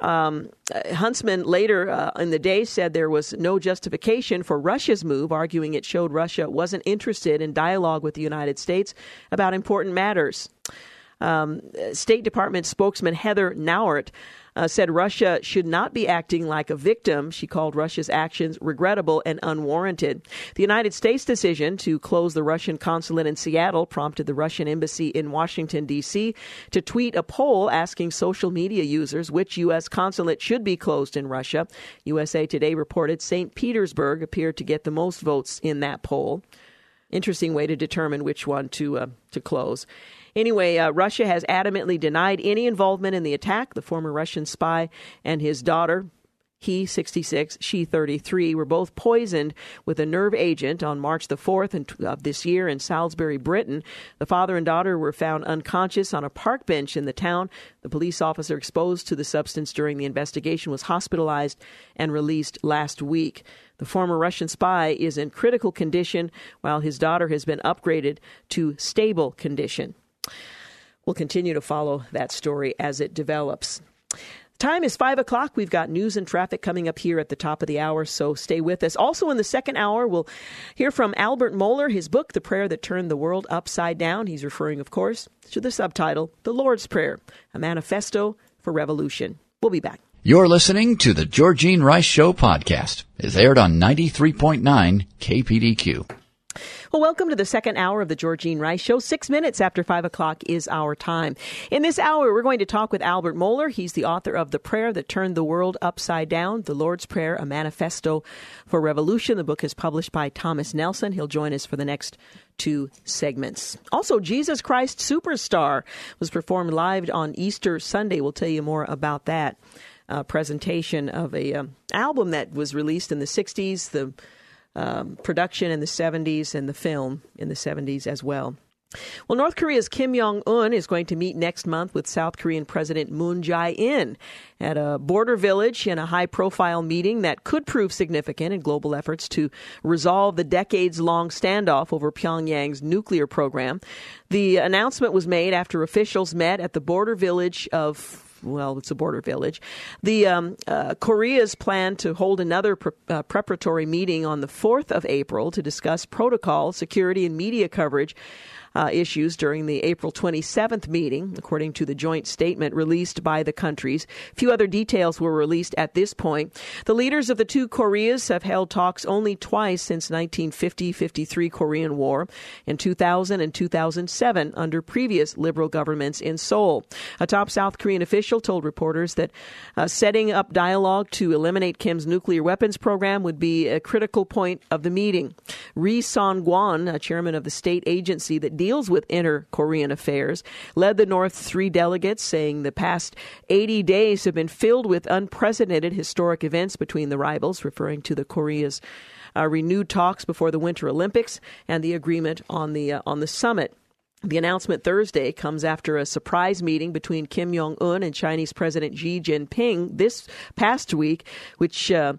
Um, Huntsman later uh, in the day said there was no justification for Russia's move, arguing it showed Russia wasn't interested in dialogue with the United States about important matters. Um, State Department spokesman Heather Nauert uh, said Russia should not be acting like a victim. She called Russia's actions regrettable and unwarranted. The United States decision to close the Russian consulate in Seattle prompted the Russian embassy in Washington, D.C. to tweet a poll asking social media users which U.S. consulate should be closed in Russia. USA Today reported St. Petersburg appeared to get the most votes in that poll. Interesting way to determine which one to uh, to close. Anyway, uh, Russia has adamantly denied any involvement in the attack. The former Russian spy and his daughter, he 66, she 33, were both poisoned with a nerve agent on March the 4th of this year in Salisbury, Britain. The father and daughter were found unconscious on a park bench in the town. The police officer exposed to the substance during the investigation was hospitalized and released last week. The former Russian spy is in critical condition, while his daughter has been upgraded to stable condition. We'll continue to follow that story as it develops. Time is 5 o'clock. We've got news and traffic coming up here at the top of the hour, so stay with us. Also, in the second hour, we'll hear from Albert Mohler, his book, The Prayer That Turned the World Upside Down. He's referring, of course, to the subtitle, The Lord's Prayer, a manifesto for revolution. We'll be back. You're listening to the Georgene Rice Show podcast. It's aired on 93.9 KPDQ. Well, welcome to the second hour of the Georgene Rice Show. Six minutes after five o'clock is our time. In this hour, we're going to talk with Albert Mohler. He's the author of The Prayer That Turned the World Upside Down, The Lord's Prayer, a manifesto for revolution. The book is published by Thomas Nelson. He'll join us for the next two segments. Also, Jesus Christ Superstar was performed live on Easter Sunday. We'll tell you more about that. Uh, presentation of a um, album that was released in the 60s. The um, production in the 70s and the film in the 70s as well. Well, North Korea's Kim Jong un is going to meet next month with South Korean President Moon Jae in at a border village in a high profile meeting that could prove significant in global efforts to resolve the decades long standoff over Pyongyang's nuclear program. The announcement was made after officials met at the border village of well, it's a border village. The um, uh, Korea's plan to hold another pre- uh, preparatory meeting on the 4th of April to discuss protocol, security, and media coverage uh, issues during the April 27th meeting, according to the joint statement released by the countries. Few other details were released at this point. The leaders of the two Koreas have held talks only twice since 1950-53 Korean War, in 2000 and 2007 under previous liberal governments in Seoul. A top South Korean official told reporters that uh, setting up dialogue to eliminate Kim's nuclear weapons program would be a critical point of the meeting. Ri Son-gwon, chairman of the state agency that deals with inter Korean affairs, led the North's three delegates, saying the past 80 days have been filled with unprecedented historic events between the rivals, referring to the Korea's uh, renewed talks before the Winter Olympics and the agreement on the uh, on the summit. The announcement Thursday comes after a surprise meeting between Kim Jong Un and Chinese President Xi Jinping this past week, which uh,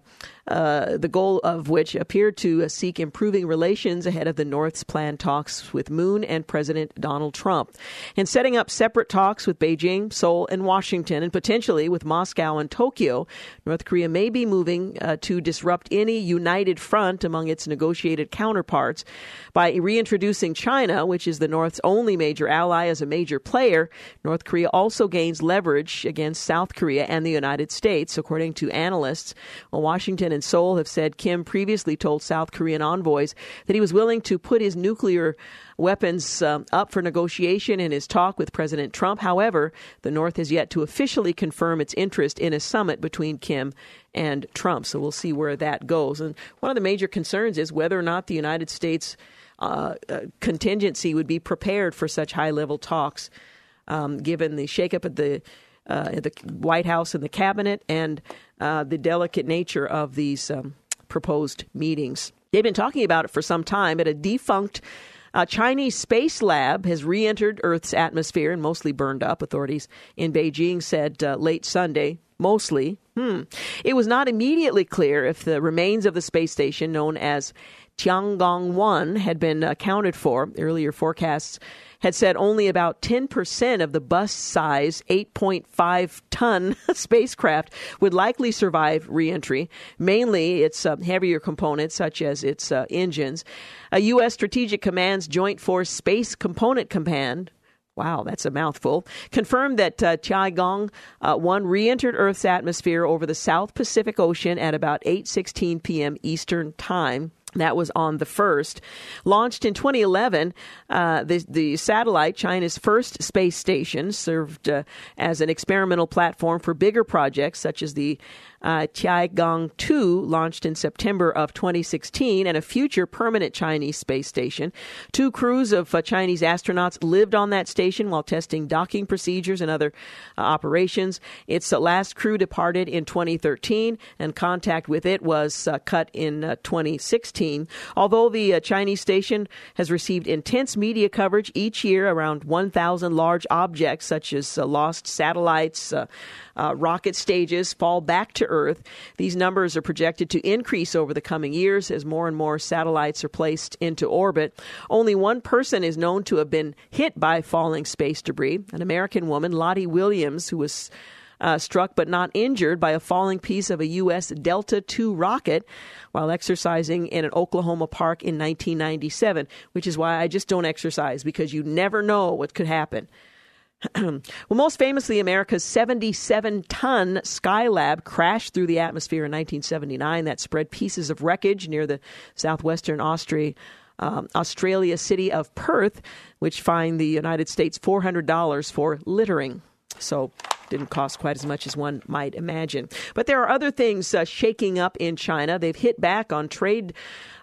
uh, the goal of which appeared to seek improving relations ahead of the North's planned talks with Moon and President Donald Trump. And setting up separate talks with Beijing, Seoul, and Washington, and potentially with Moscow and Tokyo, North Korea may be moving uh, to disrupt any united front among its negotiated counterparts by reintroducing China, which is the North's only major ally, as a major player. North Korea also gains leverage against South Korea and the United States, according to analysts. Well, Washington and Seoul have said Kim previously told South Korean envoys that he was willing to put his nuclear weapons um, up for negotiation in his talk with President Trump. However, the North has yet to officially confirm its interest in a summit between Kim and Trump. So we'll see where that goes. And one of the major concerns is whether or not the United States uh, uh, contingency would be prepared for such high level talks, um, given the shakeup at the uh, the White House and the cabinet and uh, the delicate nature of these um, proposed meetings. They've been talking about it for some time, but a defunct uh, Chinese space lab has re entered Earth's atmosphere and mostly burned up, authorities in Beijing said uh, late Sunday. Mostly. Hmm. It was not immediately clear if the remains of the space station, known as Tiangong 1, had been accounted for. Earlier forecasts had said only about 10% of the bus size 8.5 ton spacecraft would likely survive reentry, mainly its uh, heavier components, such as its uh, engines. A U.S. Strategic Command's Joint Force Space Component Command Wow, that's a mouthful. Confirmed that uh, Tiangong uh, 1 re-entered Earth's atmosphere over the South Pacific Ocean at about 8:16 p.m. Eastern Time. That was on the first. Launched in 2011, uh, the, the satellite, China's first space station, served uh, as an experimental platform for bigger projects such as the uh, Tiangong 2, launched in September of 2016, and a future permanent Chinese space station. Two crews of uh, Chinese astronauts lived on that station while testing docking procedures and other uh, operations. Its uh, last crew departed in 2013, and contact with it was uh, cut in uh, 2016. Although the Chinese station has received intense media coverage each year, around 1,000 large objects such as lost satellites, uh, rocket stages fall back to Earth. These numbers are projected to increase over the coming years as more and more satellites are placed into orbit. Only one person is known to have been hit by falling space debris an American woman, Lottie Williams, who was. Uh, struck but not injured by a falling piece of a U.S. Delta II rocket while exercising in an Oklahoma park in 1997, which is why I just don't exercise because you never know what could happen. well, most famously, America's 77 ton Skylab crashed through the atmosphere in 1979 that spread pieces of wreckage near the southwestern Austria. Um, Australia city of Perth, which fined the United States $400 for littering. So, didn't cost quite as much as one might imagine. But there are other things uh, shaking up in China. They've hit back on trade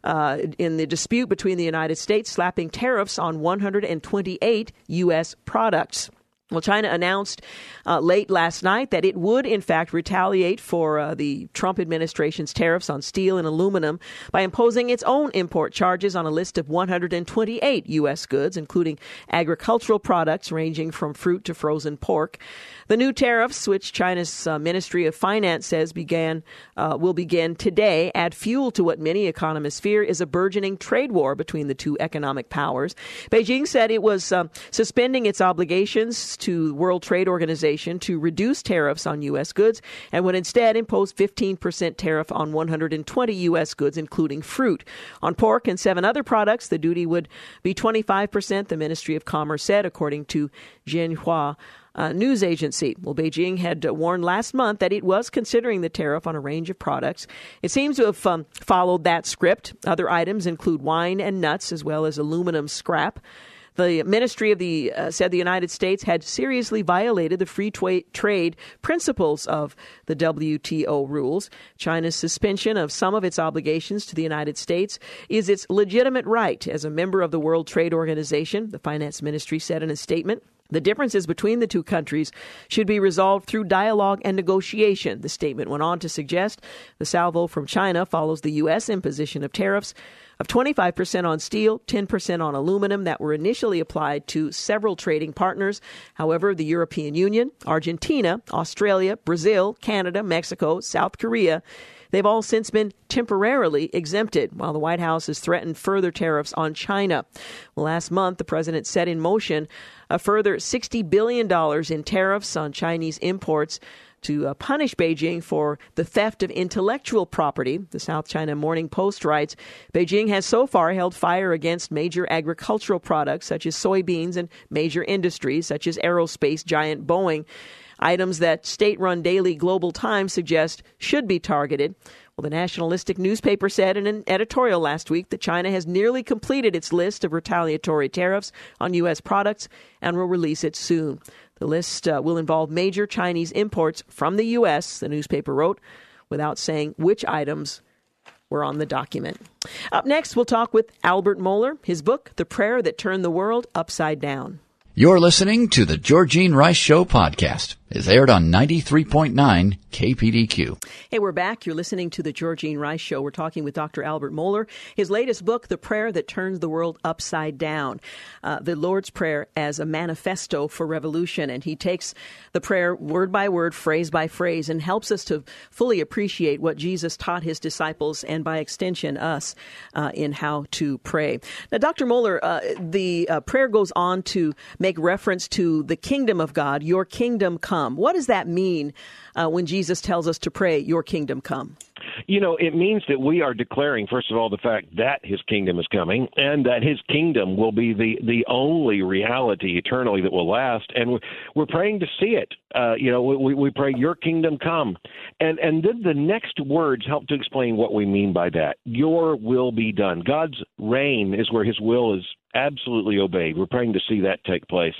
uh, in the dispute between the United States, slapping tariffs on 128 U.S. products. Well, China announced uh, late last night that it would, in fact, retaliate for uh, the Trump administration's tariffs on steel and aluminum by imposing its own import charges on a list of 128 U.S. goods, including agricultural products ranging from fruit to frozen pork. The new tariffs, which China's uh, Ministry of Finance says began uh, will begin today, add fuel to what many economists fear is a burgeoning trade war between the two economic powers. Beijing said it was uh, suspending its obligations to the World Trade Organization to reduce tariffs on U.S. goods and would instead impose 15% tariff on 120 U.S. goods, including fruit. On pork and seven other products, the duty would be 25%, the Ministry of Commerce said, according to Xinhua uh, news agency. Well, Beijing had uh, warned last month that it was considering the tariff on a range of products. It seems to have um, followed that script. Other items include wine and nuts, as well as aluminum scrap. The ministry of the uh, said the United States had seriously violated the free tra- trade principles of the WTO rules. China's suspension of some of its obligations to the United States is its legitimate right as a member of the World Trade Organization, the finance ministry said in a statement. The differences between the two countries should be resolved through dialogue and negotiation, the statement went on to suggest. The salvo from China follows the U.S. imposition of tariffs of 25% on steel, 10% on aluminum that were initially applied to several trading partners. However, the European Union, Argentina, Australia, Brazil, Canada, Mexico, South Korea, They've all since been temporarily exempted, while the White House has threatened further tariffs on China. Last month, the president set in motion a further $60 billion in tariffs on Chinese imports to uh, punish Beijing for the theft of intellectual property. The South China Morning Post writes Beijing has so far held fire against major agricultural products such as soybeans and major industries such as aerospace giant Boeing. Items that state run daily Global Times suggest should be targeted. Well, the nationalistic newspaper said in an editorial last week that China has nearly completed its list of retaliatory tariffs on U.S. products and will release it soon. The list uh, will involve major Chinese imports from the U.S., the newspaper wrote, without saying which items were on the document. Up next, we'll talk with Albert Mohler, his book, The Prayer That Turned the World Upside Down. You're listening to the Georgene Rice Show podcast. It's aired on 93.9 KPDQ. Hey, we're back. You're listening to the Georgene Rice Show. We're talking with Dr. Albert Mohler. His latest book, The Prayer That Turns the World Upside Down, uh, the Lord's Prayer as a manifesto for revolution. And he takes the prayer word by word, phrase by phrase, and helps us to fully appreciate what Jesus taught his disciples and by extension us uh, in how to pray. Now, Dr. Mohler, uh, the uh, prayer goes on to make reference to the kingdom of God, your kingdom come come. What does that mean uh, when Jesus tells us to pray, Your kingdom come? You know, it means that we are declaring, first of all, the fact that His kingdom is coming, and that His kingdom will be the the only reality eternally that will last. And we're, praying to see it. Uh, you know, we, we pray, Your kingdom come, and and then the next words help to explain what we mean by that. Your will be done. God's reign is where His will is absolutely obeyed. We're praying to see that take place.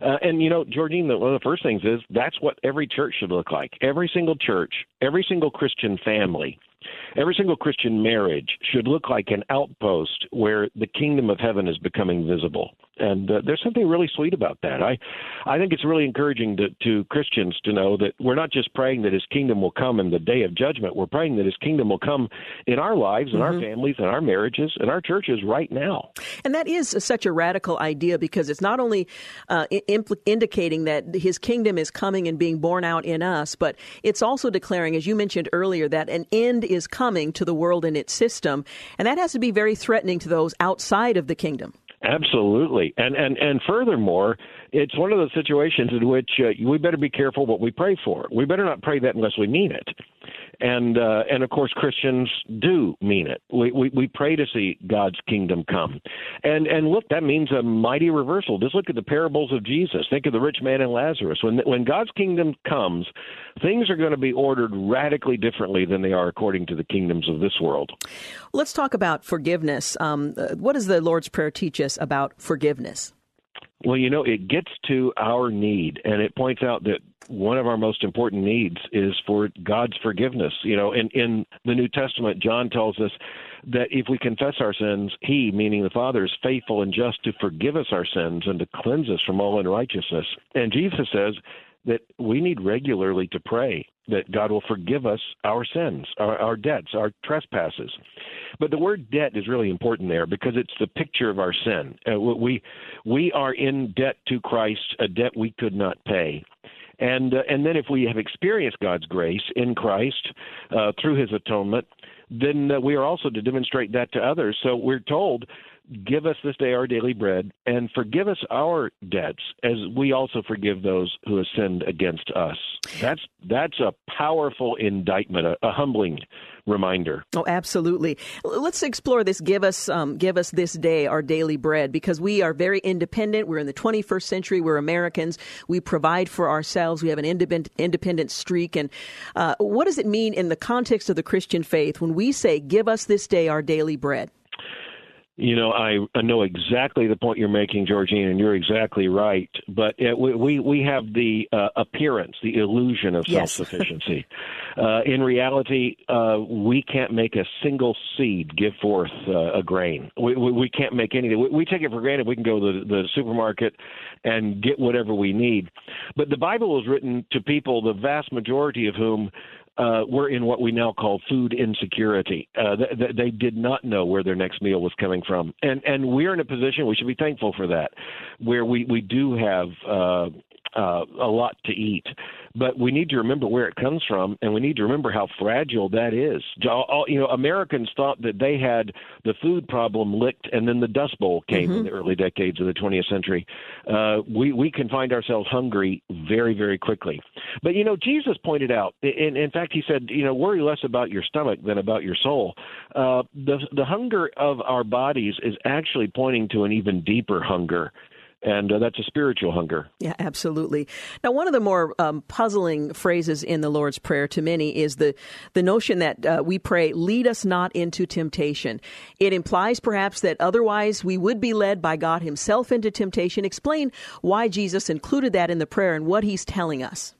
Uh, and you know, Georgene, the, one of the first things is that's what every church should look like. Every single church, every single Christian family Every single Christian marriage should look like an outpost where the kingdom of heaven is becoming visible. And uh, there's something really sweet about that. I, I think it's really encouraging to, to Christians to know that we're not just praying that His kingdom will come in the day of judgment. We're praying that His kingdom will come in our lives, in mm-hmm. our families, in our marriages, in our churches right now. And that is such a radical idea because it's not only uh, impl- indicating that His kingdom is coming and being born out in us, but it's also declaring, as you mentioned earlier, that an end is coming to the world and its system, and that has to be very threatening to those outside of the kingdom. Absolutely, and and and furthermore, it's one of those situations in which uh, we better be careful what we pray for. We better not pray that unless we mean it and uh, and of course Christians do mean it. We, we we pray to see God's kingdom come, and and look, that means a mighty reversal. Just look at the parables of Jesus. Think of the rich man and Lazarus. When when God's kingdom comes, things are going to be ordered radically differently than they are according to the kingdoms of this world. Let's talk about forgiveness. Um, uh, what does the Lord's Prayer teach us about forgiveness? Well, you know, it gets to our need, and it points out that one of our most important needs is for God's forgiveness. You know, in, in the New Testament, John tells us that if we confess our sins, He, meaning the Father, is faithful and just to forgive us our sins and to cleanse us from all unrighteousness. And Jesus says that we need regularly to pray that God will forgive us our sins, our, our, debts, our trespasses. But the word debt is really important there because it's the picture of our sin. Uh, we we are in debt to Christ, a debt we could not pay. And uh, and then if we have experienced God's grace in Christ uh, through His atonement, then uh, we are also to demonstrate that to others. So we're told Give us this day our daily bread, and forgive us our debts, as we also forgive those who have sinned against us. That's that's a powerful indictment, a, a humbling reminder. Oh, absolutely. Let's explore this. Give us, um, give us this day our daily bread, because we are very independent. We're in the 21st century. We're Americans. We provide for ourselves. We have an independent, independent streak. And uh, what does it mean in the context of the Christian faith when we say, "Give us this day our daily bread"? You know, I, I know exactly the point you're making, Georgene, and you're exactly right. But it, we we have the uh, appearance, the illusion of yes. self-sufficiency. uh, in reality, uh, we can't make a single seed give forth uh, a grain. We, we, we can't make anything. We, we take it for granted. We can go to the, the supermarket and get whatever we need. But the Bible was written to people, the vast majority of whom uh, were in what we now call food insecurity. Uh, th- th- they did not know where their next meal was coming from, and and we're in a position we should be thankful for that, where we we do have uh, uh, a lot to eat. But we need to remember where it comes from, and we need to remember how fragile that is. You know, Americans thought that they had the food problem licked, and then the Dust Bowl came mm-hmm. in the early decades of the 20th century. Uh, we we can find ourselves hungry very very quickly. But you know, Jesus pointed out, in, in fact, he said, you know, worry less about your stomach than about your soul. Uh, the the hunger of our bodies is actually pointing to an even deeper hunger and uh, that's a spiritual hunger. Yeah, absolutely. Now, one of the more um, puzzling phrases in the Lord's Prayer to many is the the notion that uh, we pray, "Lead us not into temptation." It implies perhaps that otherwise we would be led by God Himself into temptation. Explain why Jesus included that in the prayer and what He's telling us.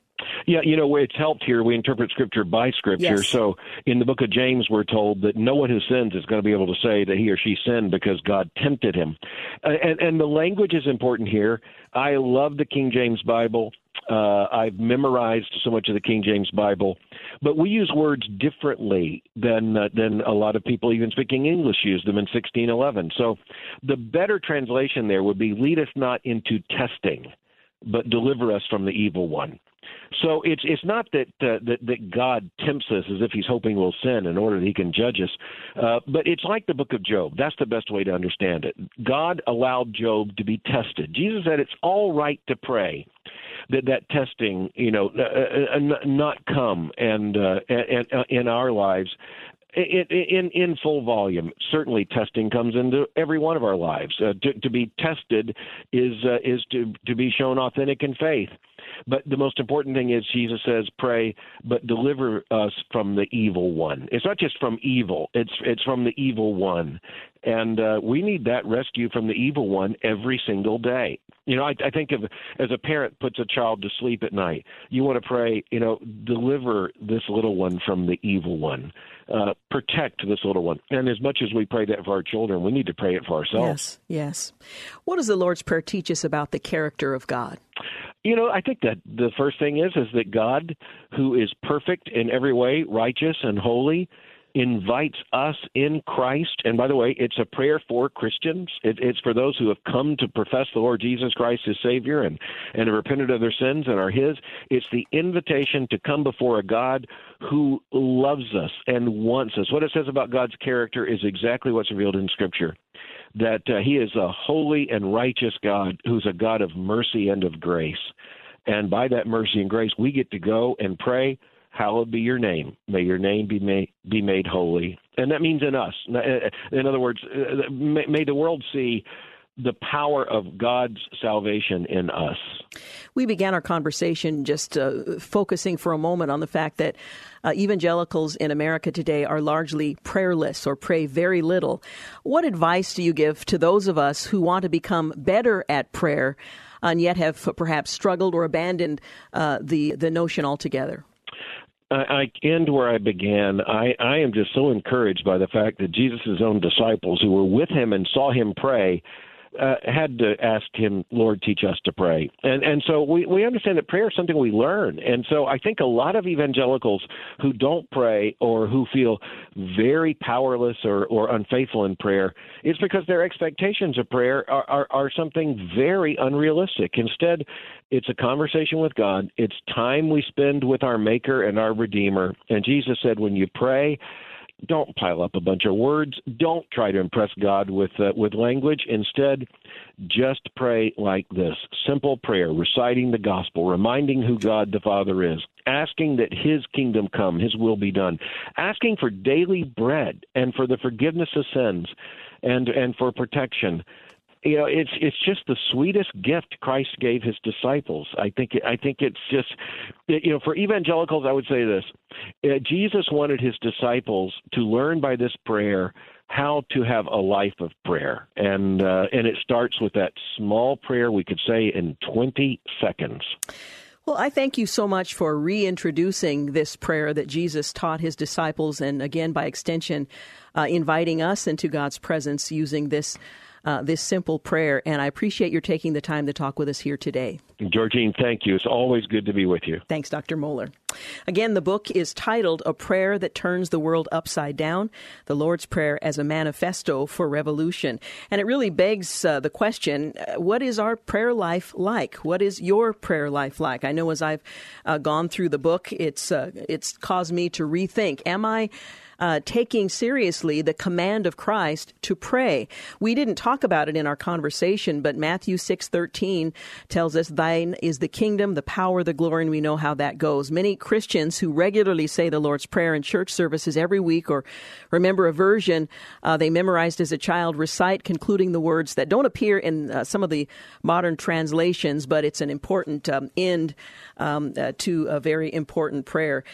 Yeah, you know, where it's helped here. We interpret Scripture by Scripture. Yes. So in the book of James, we're told that no one who sins is going to be able to say that he or she sinned because God tempted him. And, and the language is important here. I love the King James Bible. Uh, I've memorized so much of the King James Bible, but we use words differently than uh, than a lot of people, even speaking English, use them in 1611. So, the better translation there would be "Lead us not into testing, but deliver us from the evil one." So it's it's not that uh, that that God tempts us as if He's hoping we'll sin in order that He can judge us, uh, but it's like the Book of Job. That's the best way to understand it. God allowed Job to be tested. Jesus said it's all right to pray, that that testing, you know, uh, uh, not come and, uh, in our lives in in full volume. Certainly, testing comes into every one of our lives. Uh, to, to, be tested is uh, is to to be shown authentic in faith. But the most important thing is Jesus says, "Pray, but deliver us from the evil one." It's not just from evil; it's it's from the evil one, and uh, we need that rescue from the evil one every single day. You know, I, I think of as a parent puts a child to sleep at night. You want to pray, you know, deliver this little one from the evil one, uh, protect this little one. And as much as we pray that for our children, we need to pray it for ourselves. Yes, yes. What does the Lord's Prayer teach us about the character of God? You know, I think that the first thing is is that God, who is perfect in every way, righteous and holy, invites us in Christ. And by the way, it's a prayer for Christians. It, it's for those who have come to profess the Lord Jesus Christ as Savior and, and have repented of their sins and are His. It's the invitation to come before a God who loves us and wants us. What it says about God's character is exactly what's revealed in Scripture that uh, he is a holy and righteous God who's a God of mercy and of grace. And by that mercy and grace, we get to go and pray, Hallowed be your name. May your name be made, be made holy. And that means in us. Uh, in other words, uh, may the world see the power of God's salvation in us. We began our conversation just uh, focusing for a moment on the fact that uh, evangelicals in America today are largely prayerless or pray very little. What advice do you give to those of us who want to become better at prayer and yet have perhaps struggled or abandoned uh, the, the notion altogether? I I end where I began. I, I am just so encouraged by the fact that Jesus' own disciples who were with him and saw him pray uh, had to ask him, Lord, teach us to pray. And and so we, we understand that prayer is something we learn. And so I think a lot of evangelicals who don't pray or who feel very powerless or, or unfaithful in prayer, it's because their expectations of prayer are, are, are something very unrealistic. Instead, it's a conversation with God. It's time we spend with our Maker and our Redeemer. And Jesus said, when you pray, don't pile up a bunch of words. Don't try to impress God with uh, with language. Instead, just pray like this: simple prayer, reciting the gospel, reminding who God the Father is, asking that His kingdom come, His will be done, asking for daily bread and for the forgiveness of sins, and and for protection you know it's it's just the sweetest gift Christ gave his disciples. I think I think it's just you know for evangelicals I would say this. Uh, Jesus wanted his disciples to learn by this prayer how to have a life of prayer. And uh, and it starts with that small prayer we could say in 20 seconds. Well, I thank you so much for reintroducing this prayer that Jesus taught his disciples, and again, by extension, uh, inviting us into God's presence using this uh, this simple prayer. And I appreciate your taking the time to talk with us here today. Georgene, thank you. It's always good to be with you. Thanks, Dr. Mohler. Again, the book is titled A Prayer That Turns the World Upside Down The Lord's Prayer as a Manifesto for Revolution. And it really begs uh, the question uh, what is our prayer life like? What is your prayer life like? I know as I've uh, gone through the book, it's, uh, it's caused me to rethink Am I uh, taking seriously the command of Christ to pray. We didn't talk about it in our conversation, but Matthew 6:13 tells us thine is the kingdom, the power, the glory, and we know how that goes. Many Christians who regularly say the Lord's Prayer in church services every week or remember a version uh, they memorized as a child recite concluding the words that don't appear in uh, some of the modern translations, but it's an important um, end um, uh, to a very important prayer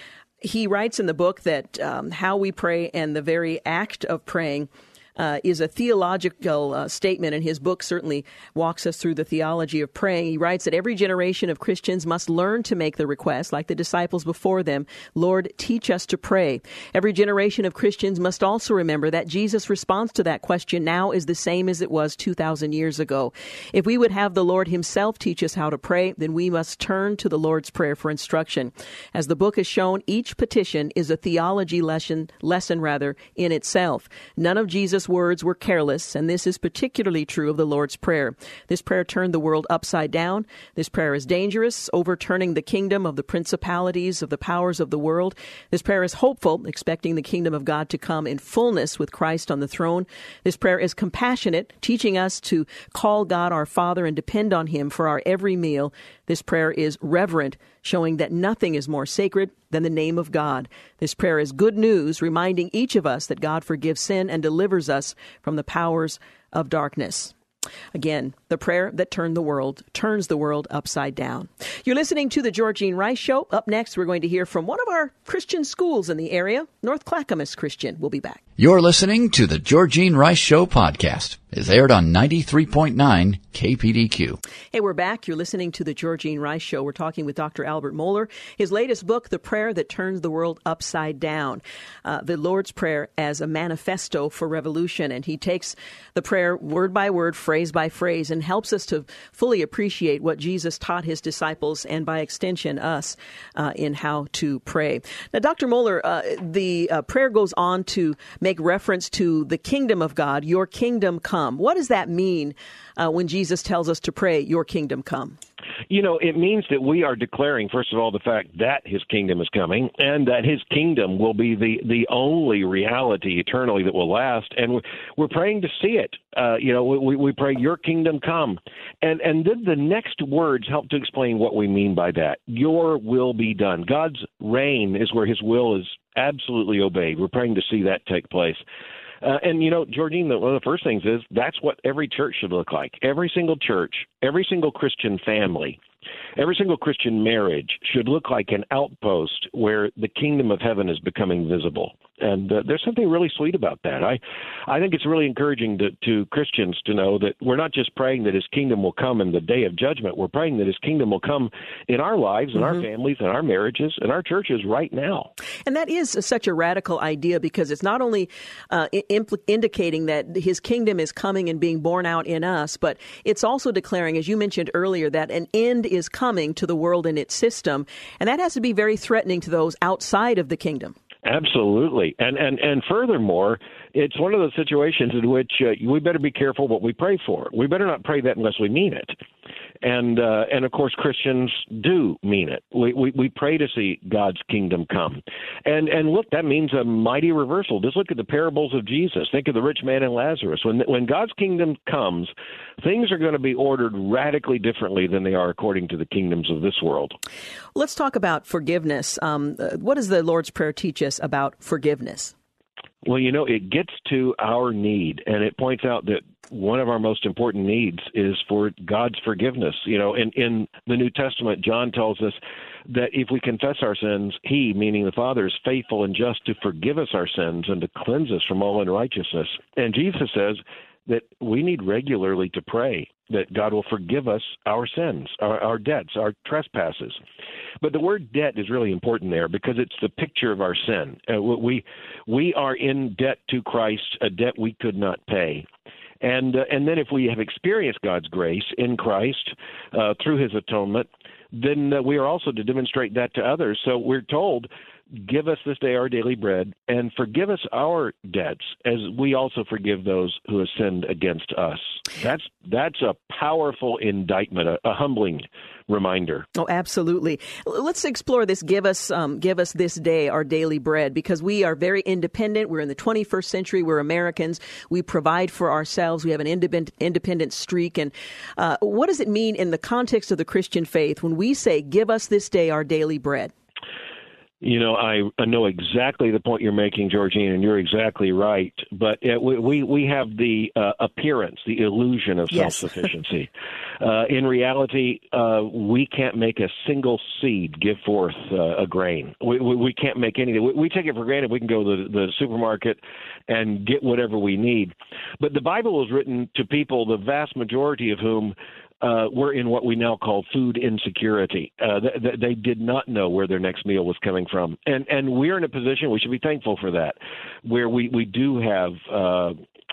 he writes in the book that um, how we pray and the very act of praying uh, is a theological uh, statement, and his book certainly walks us through the theology of praying. He writes that every generation of Christians must learn to make the request, like the disciples before them Lord, teach us to pray. Every generation of Christians must also remember that Jesus' response to that question now is the same as it was 2,000 years ago. If we would have the Lord Himself teach us how to pray, then we must turn to the Lord's Prayer for instruction. As the book has shown, each petition is a theology lesson, lesson rather, in itself. None of Jesus' words were careless, and this is particularly true of the Lord's Prayer. This prayer turned the world upside down. This prayer is dangerous, overturning the kingdom of the principalities of the powers of the world. This prayer is hopeful, expecting the kingdom of God to come in fullness with Christ on the throne. This prayer is compassionate, teaching us to call God our Father and depend on Him for our every meal. This prayer is reverent, showing that nothing is more sacred than the name of God. This prayer is good news, reminding each of us that God forgives sin and delivers us from the powers of darkness. Again, the prayer that turned the world turns the world upside down. You're listening to the Georgene Rice Show. Up next, we're going to hear from one of our Christian schools in the area, North Clackamas Christian. We'll be back. You're listening to the Georgene Rice Show podcast. It's aired on 93.9 KPDQ. Hey, we're back. You're listening to the Georgene Rice Show. We're talking with Dr. Albert Mohler. His latest book, The Prayer That Turns the World Upside Down, uh, the Lord's Prayer as a manifesto for revolution. And he takes the prayer word by word, phrase by phrase, and helps us to fully appreciate what Jesus taught his disciples and by extension us uh, in how to pray. Now, Dr. Mohler, uh, the uh, prayer goes on to make reference to the kingdom of God, your kingdom come. What does that mean uh, when Jesus tells us to pray, your kingdom come? You know, it means that we are declaring, first of all, the fact that his kingdom is coming and that his kingdom will be the, the only reality eternally that will last. And we're praying to see it. Uh, you know, we, we pray, Your kingdom come. And, and then the next words help to explain what we mean by that. Your will be done. God's reign is where his will is absolutely obeyed. We're praying to see that take place. Uh, and you know, Georgene, one of the first things is that's what every church should look like. Every single church, every single Christian family Every single Christian marriage should look like an outpost where the kingdom of heaven is becoming visible. And uh, there's something really sweet about that. I, I think it's really encouraging to, to Christians to know that we're not just praying that His kingdom will come in the day of judgment. We're praying that His kingdom will come in our lives, in mm-hmm. our families, in our marriages, in our churches right now. And that is such a radical idea because it's not only uh, impl- indicating that His kingdom is coming and being born out in us, but it's also declaring, as you mentioned earlier, that an end is coming to the world and its system, and that has to be very threatening to those outside of the kingdom. Absolutely, and and and furthermore, it's one of those situations in which uh, we better be careful what we pray for. We better not pray that unless we mean it and uh, and of course Christians do mean it. We, we we pray to see God's kingdom come, and and look, that means a mighty reversal. Just look at the parables of Jesus. Think of the rich man and Lazarus. When when God's kingdom comes, things are going to be ordered radically differently than they are according to the kingdoms of this world. Let's talk about forgiveness. Um, uh, what does the Lord's Prayer teach us about forgiveness? Well, you know, it gets to our need, and it points out that one of our most important needs is for God's forgiveness. You know, in in the New Testament, John tells us that if we confess our sins, He, meaning the Father, is faithful and just to forgive us our sins and to cleanse us from all unrighteousness. And Jesus says that we need regularly to pray that God will forgive us our sins, our, our debts, our trespasses. But the word debt is really important there because it's the picture of our sin. Uh, we we are in debt to Christ, a debt we could not pay. And uh, and then if we have experienced God's grace in Christ uh, through His atonement, then uh, we are also to demonstrate that to others. So we're told Give us this day our daily bread, and forgive us our debts, as we also forgive those who have sinned against us. That's that's a powerful indictment, a, a humbling reminder. Oh, absolutely. Let's explore this. Give us, um, give us this day our daily bread, because we are very independent. We're in the 21st century. We're Americans. We provide for ourselves. We have an independent, independent streak. And uh, what does it mean in the context of the Christian faith when we say, "Give us this day our daily bread"? You know, I, I know exactly the point you're making, Georgene, and you're exactly right. But it, we we have the uh, appearance, the illusion of yes. self-sufficiency. uh, in reality, uh, we can't make a single seed give forth uh, a grain. We, we, we can't make anything. We, we take it for granted. We can go to the, the supermarket and get whatever we need. But the Bible was written to people, the vast majority of whom uh, were in what we now call food insecurity. Uh, th- they did not know where their next meal was coming from, and and we're in a position we should be thankful for that, where we we do have uh,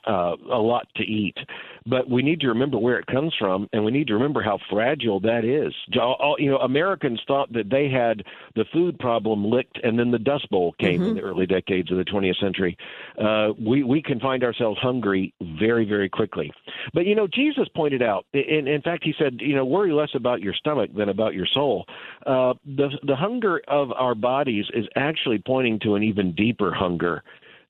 uh, a lot to eat. But we need to remember where it comes from, and we need to remember how fragile that is. You know, Americans thought that they had the food problem licked, and then the Dust Bowl came mm-hmm. in the early decades of the 20th century. Uh, we we can find ourselves hungry very very quickly. But you know, Jesus pointed out, in, in fact, he said, you know, worry less about your stomach than about your soul. Uh, the the hunger of our bodies is actually pointing to an even deeper hunger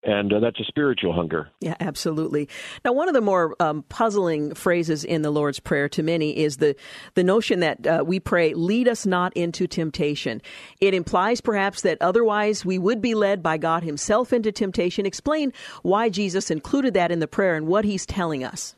and uh, that's a spiritual hunger. Yeah, absolutely. Now, one of the more um, puzzling phrases in the Lord's Prayer to many is the the notion that uh, we pray, "Lead us not into temptation." It implies perhaps that otherwise we would be led by God Himself into temptation. Explain why Jesus included that in the prayer and what He's telling us.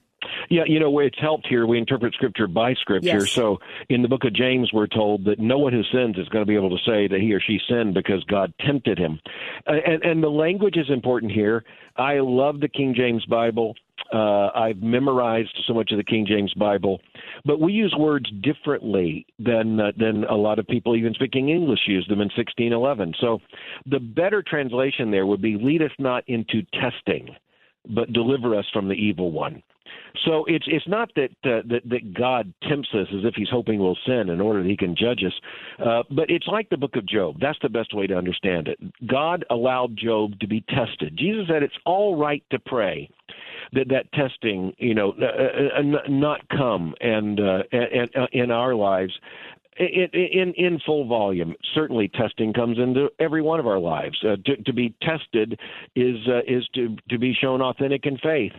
Yeah, you know, where it's helped here. We interpret Scripture by Scripture. Yes. So in the book of James, we're told that no one who sins is going to be able to say that he or she sinned because God tempted him. And, and the language is important here. I love the King James Bible. Uh, I've memorized so much of the King James Bible, but we use words differently than uh, than a lot of people, even speaking English, use them in 1611. So, the better translation there would be "Lead us not into testing, but deliver us from the evil one." So it's it's not that uh, that that God tempts us as if He's hoping we'll sin in order that He can judge us, uh, but it's like the Book of Job. That's the best way to understand it. God allowed Job to be tested. Jesus said it's all right to pray that that testing, you know, uh, uh, uh not come and uh, and, and in our lives in, in in full volume. Certainly, testing comes into every one of our lives. Uh, to, to be tested is uh, is to to be shown authentic in faith.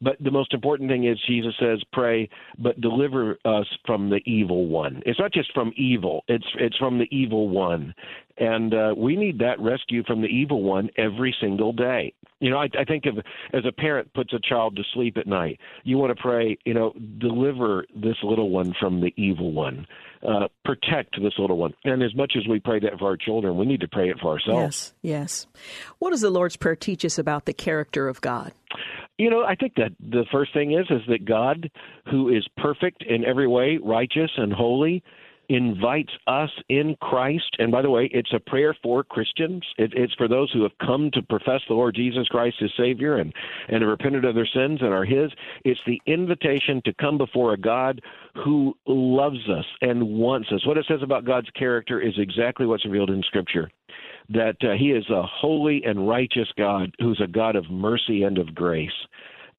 But the most important thing is Jesus says, "Pray, but deliver us from the evil one." It's not just from evil; it's it's from the evil one, and uh, we need that rescue from the evil one every single day. You know, I, I think of as a parent puts a child to sleep at night, you want to pray, you know, deliver this little one from the evil one, uh, protect this little one. And as much as we pray that for our children, we need to pray it for ourselves. Yes, yes. What does the Lord's Prayer teach us about the character of God? You know, I think that the first thing is is that God, who is perfect in every way, righteous and holy, invites us in Christ. And by the way, it's a prayer for Christians. It, it's for those who have come to profess the Lord Jesus Christ as Savior and, and have repented of their sins and are His. It's the invitation to come before a God who loves us and wants us. What it says about God's character is exactly what's revealed in Scripture. That uh, He is a holy and righteous God who's a God of mercy and of grace.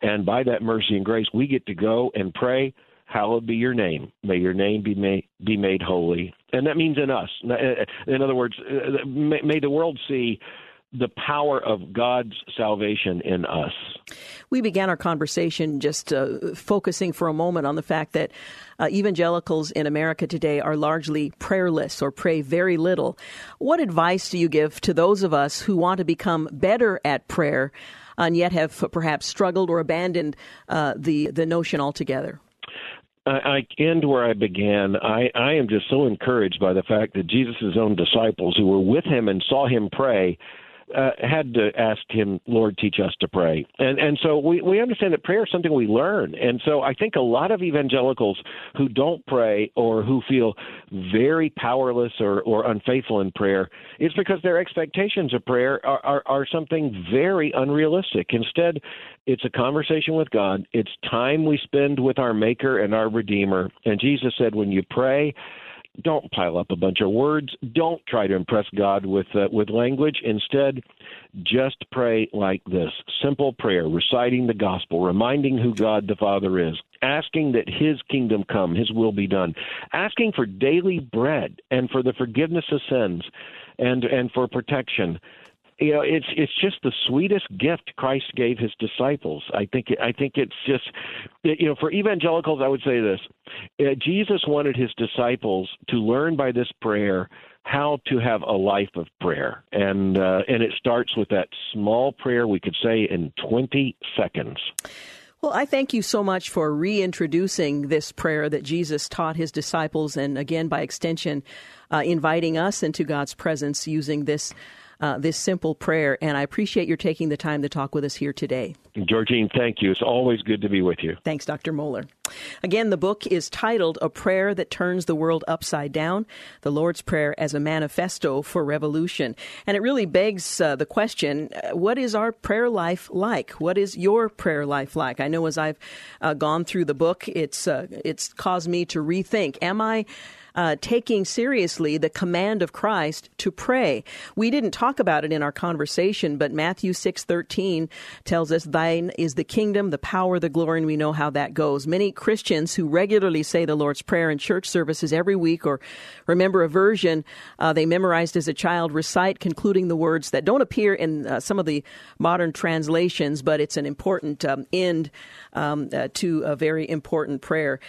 And by that mercy and grace, we get to go and pray hallowed be your name. May your name be made, be made holy. And that means in us. In other words, may the world see the power of God's salvation in us. We began our conversation just uh, focusing for a moment on the fact that uh, evangelicals in America today are largely prayerless or pray very little. What advice do you give to those of us who want to become better at prayer and yet have perhaps struggled or abandoned uh, the, the notion altogether? I, I end where I began. I, I am just so encouraged by the fact that Jesus' own disciples who were with him and saw him pray uh, had to ask him, Lord, teach us to pray. And and so we, we understand that prayer is something we learn. And so I think a lot of evangelicals who don't pray or who feel very powerless or, or unfaithful in prayer is because their expectations of prayer are, are, are something very unrealistic. Instead, it's a conversation with God. It's time we spend with our Maker and our Redeemer. And Jesus said, when you pray, don't pile up a bunch of words. Don't try to impress God with uh, with language. Instead, just pray like this: simple prayer, reciting the gospel, reminding who God the Father is, asking that His kingdom come, His will be done, asking for daily bread and for the forgiveness of sins, and and for protection you know it's it's just the sweetest gift Christ gave his disciples. I think I think it's just you know for evangelicals I would say this. Uh, Jesus wanted his disciples to learn by this prayer how to have a life of prayer. And uh, and it starts with that small prayer we could say in 20 seconds. Well, I thank you so much for reintroducing this prayer that Jesus taught his disciples, and again, by extension, uh, inviting us into God's presence using this uh, this simple prayer. And I appreciate your taking the time to talk with us here today. Georgene, thank you. It's always good to be with you. Thanks, Dr. Mohler. Again, the book is titled A Prayer That Turns the World Upside Down The Lord's Prayer as a Manifesto for Revolution. And it really begs uh, the question uh, what is our prayer life like? What is your prayer life like? I know as I've uh, gone through the book, it's, uh, it's caused me to rethink Am I uh, taking seriously the command of Christ to pray. We didn't talk about it in our conversation, but Matthew 6:13 tells us thine is the kingdom, the power, the glory, and we know how that goes. Many Christians who regularly say the Lord's prayer in church services every week or remember a version uh, they memorized as a child recite concluding the words that don't appear in uh, some of the modern translations, but it's an important um, end um, uh, to a very important prayer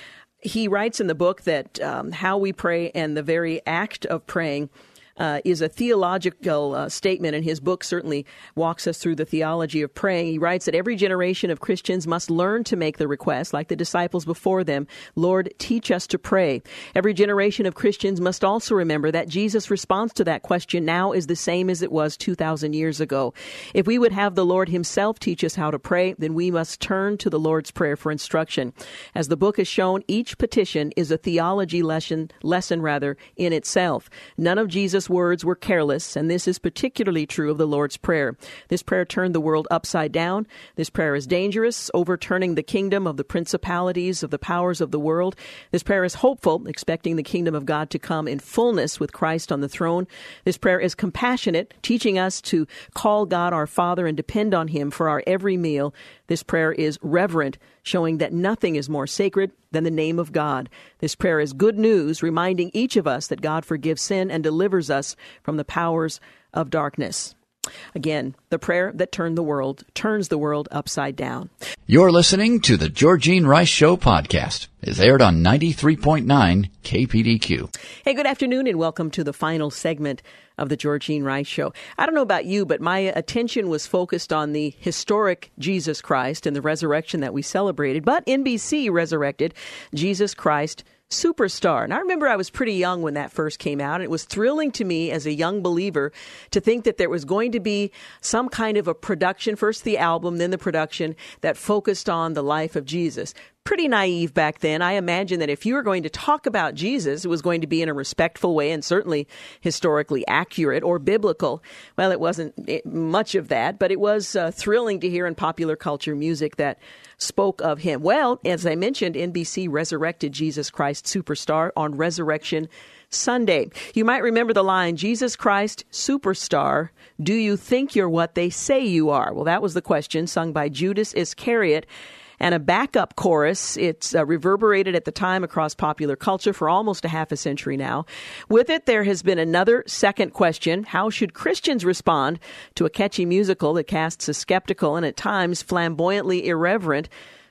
he writes in the book that um, how we pray and the very act of praying uh, is a theological uh, statement, and his book certainly walks us through the theology of praying. He writes that every generation of Christians must learn to make the request, like the disciples before them Lord, teach us to pray. Every generation of Christians must also remember that Jesus' response to that question now is the same as it was 2,000 years ago. If we would have the Lord Himself teach us how to pray, then we must turn to the Lord's Prayer for instruction. As the book has shown, each petition is a theology lesson, lesson rather, in itself. None of Jesus' words were careless, and this is particularly true of the Lord's Prayer. This prayer turned the world upside down. This prayer is dangerous, overturning the kingdom of the principalities of the powers of the world. This prayer is hopeful, expecting the kingdom of God to come in fullness with Christ on the throne. This prayer is compassionate, teaching us to call God our Father and depend on Him for our every meal. This prayer is reverent, showing that nothing is more sacred than the name of God. This prayer is good news, reminding each of us that God forgives sin and delivers us from the powers of darkness. Again, the prayer that turned the world turns the world upside down. You're listening to the Georgene Rice Show podcast. It's aired on 93.9 KPDQ. Hey, good afternoon and welcome to the final segment of the Georgene Rice Show. I don't know about you, but my attention was focused on the historic Jesus Christ and the resurrection that we celebrated. But NBC resurrected Jesus Christ Superstar. And I remember I was pretty young when that first came out, and it was thrilling to me as a young believer to think that there was going to be some kind of a production, first the album, then the production, that focused on the life of Jesus pretty naive back then. I imagine that if you were going to talk about Jesus, it was going to be in a respectful way and certainly historically accurate or biblical. Well, it wasn't much of that, but it was uh, thrilling to hear in popular culture music that spoke of him. Well, as I mentioned, NBC resurrected Jesus Christ Superstar on Resurrection Sunday. You might remember the line, Jesus Christ Superstar, do you think you're what they say you are? Well, that was the question sung by Judas Iscariot and a backup chorus. It's uh, reverberated at the time across popular culture for almost a half a century now. With it, there has been another second question How should Christians respond to a catchy musical that casts a skeptical and at times flamboyantly irreverent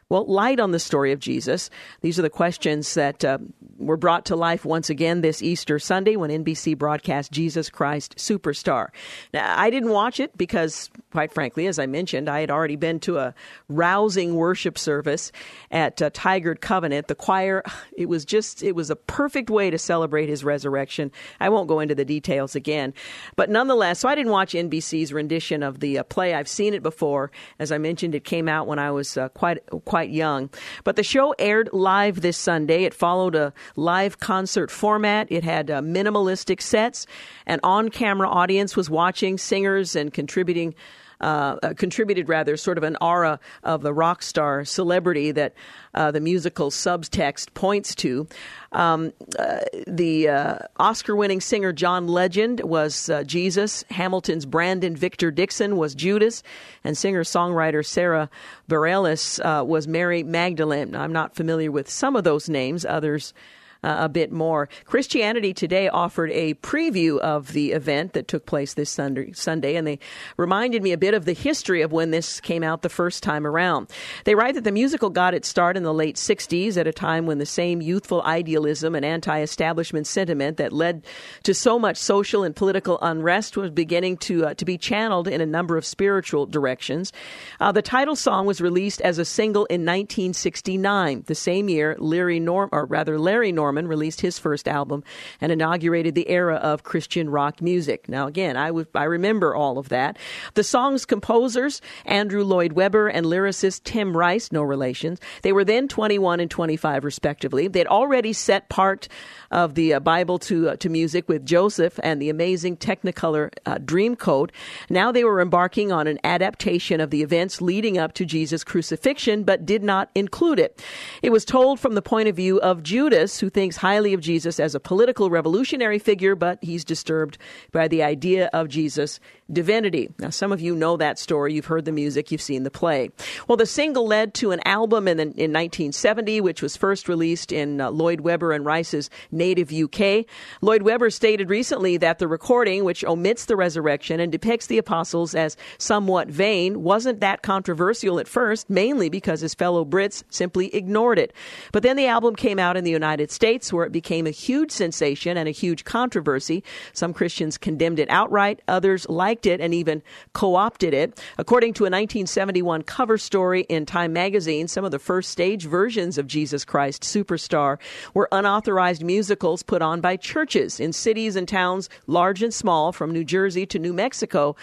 well, light on the story of Jesus. These are the questions that uh, were brought to life once again this Easter Sunday when NBC broadcast Jesus Christ Superstar. Now, I didn't watch it because, quite frankly, as I mentioned, I had already been to a rousing worship service at uh, Tigard Covenant. The choir, it was just, it was a perfect way to celebrate his resurrection. I won't go into the details again. But nonetheless, so I didn't watch NBC's rendition of the uh, play. I've seen it before. As I mentioned, it came out when I was uh, quite, quite quite young. But the show aired live this Sunday. It followed a live concert format. It had uh, minimalistic sets. An on camera audience was watching singers and contributing uh, uh, contributed rather sort of an aura of the rock star celebrity that uh, the musical subtext points to. Um, uh, the uh, Oscar winning singer John Legend was uh, Jesus. Hamilton's Brandon Victor Dixon was Judas. And singer songwriter Sara Bareilles was Mary Magdalene. I'm not familiar with some of those names, others uh, a bit more. Christianity Today offered a preview of the event that took place this Sunday, and they reminded me a bit of the history of when this came out the first time around. They write that the musical got its start in the late 60s at a time when the same youthful idealism and anti establishment sentiment that led to so much social and political unrest was beginning to, uh, to be channeled in a number of spiritual directions. Uh, the title song was released as a single in 1969, the same year Larry Norm, or rather Larry Norman Norman released his first album and inaugurated the era of Christian rock music. Now, again, I, w- I remember all of that. The song's composers, Andrew Lloyd Webber and lyricist Tim Rice, no relations, they were then 21 and 25, respectively. They'd already set part of the uh, Bible to, uh, to music with Joseph and the amazing Technicolor uh, Dreamcoat. Now they were embarking on an adaptation of the events leading up to Jesus' crucifixion, but did not include it. It was told from the point of view of Judas, who thinks highly of Jesus as a political revolutionary figure, but he's disturbed by the idea of Jesus' divinity. Now, some of you know that story. You've heard the music, you've seen the play. Well, the single led to an album in, in 1970, which was first released in uh, Lloyd Webber and Rice's native UK. Lloyd Webber stated recently that the recording, which omits the resurrection and depicts the apostles as somewhat vain, wasn't that controversial at first, mainly because his fellow Brits simply ignored it. But then the album came out in the United States, where it became a huge sensation and a huge controversy. Some Christians condemned it outright, others liked it and even co opted it. According to a 1971 cover story in Time magazine, some of the first stage versions of Jesus Christ Superstar were unauthorized musicals put on by churches in cities and towns, large and small, from New Jersey to New Mexico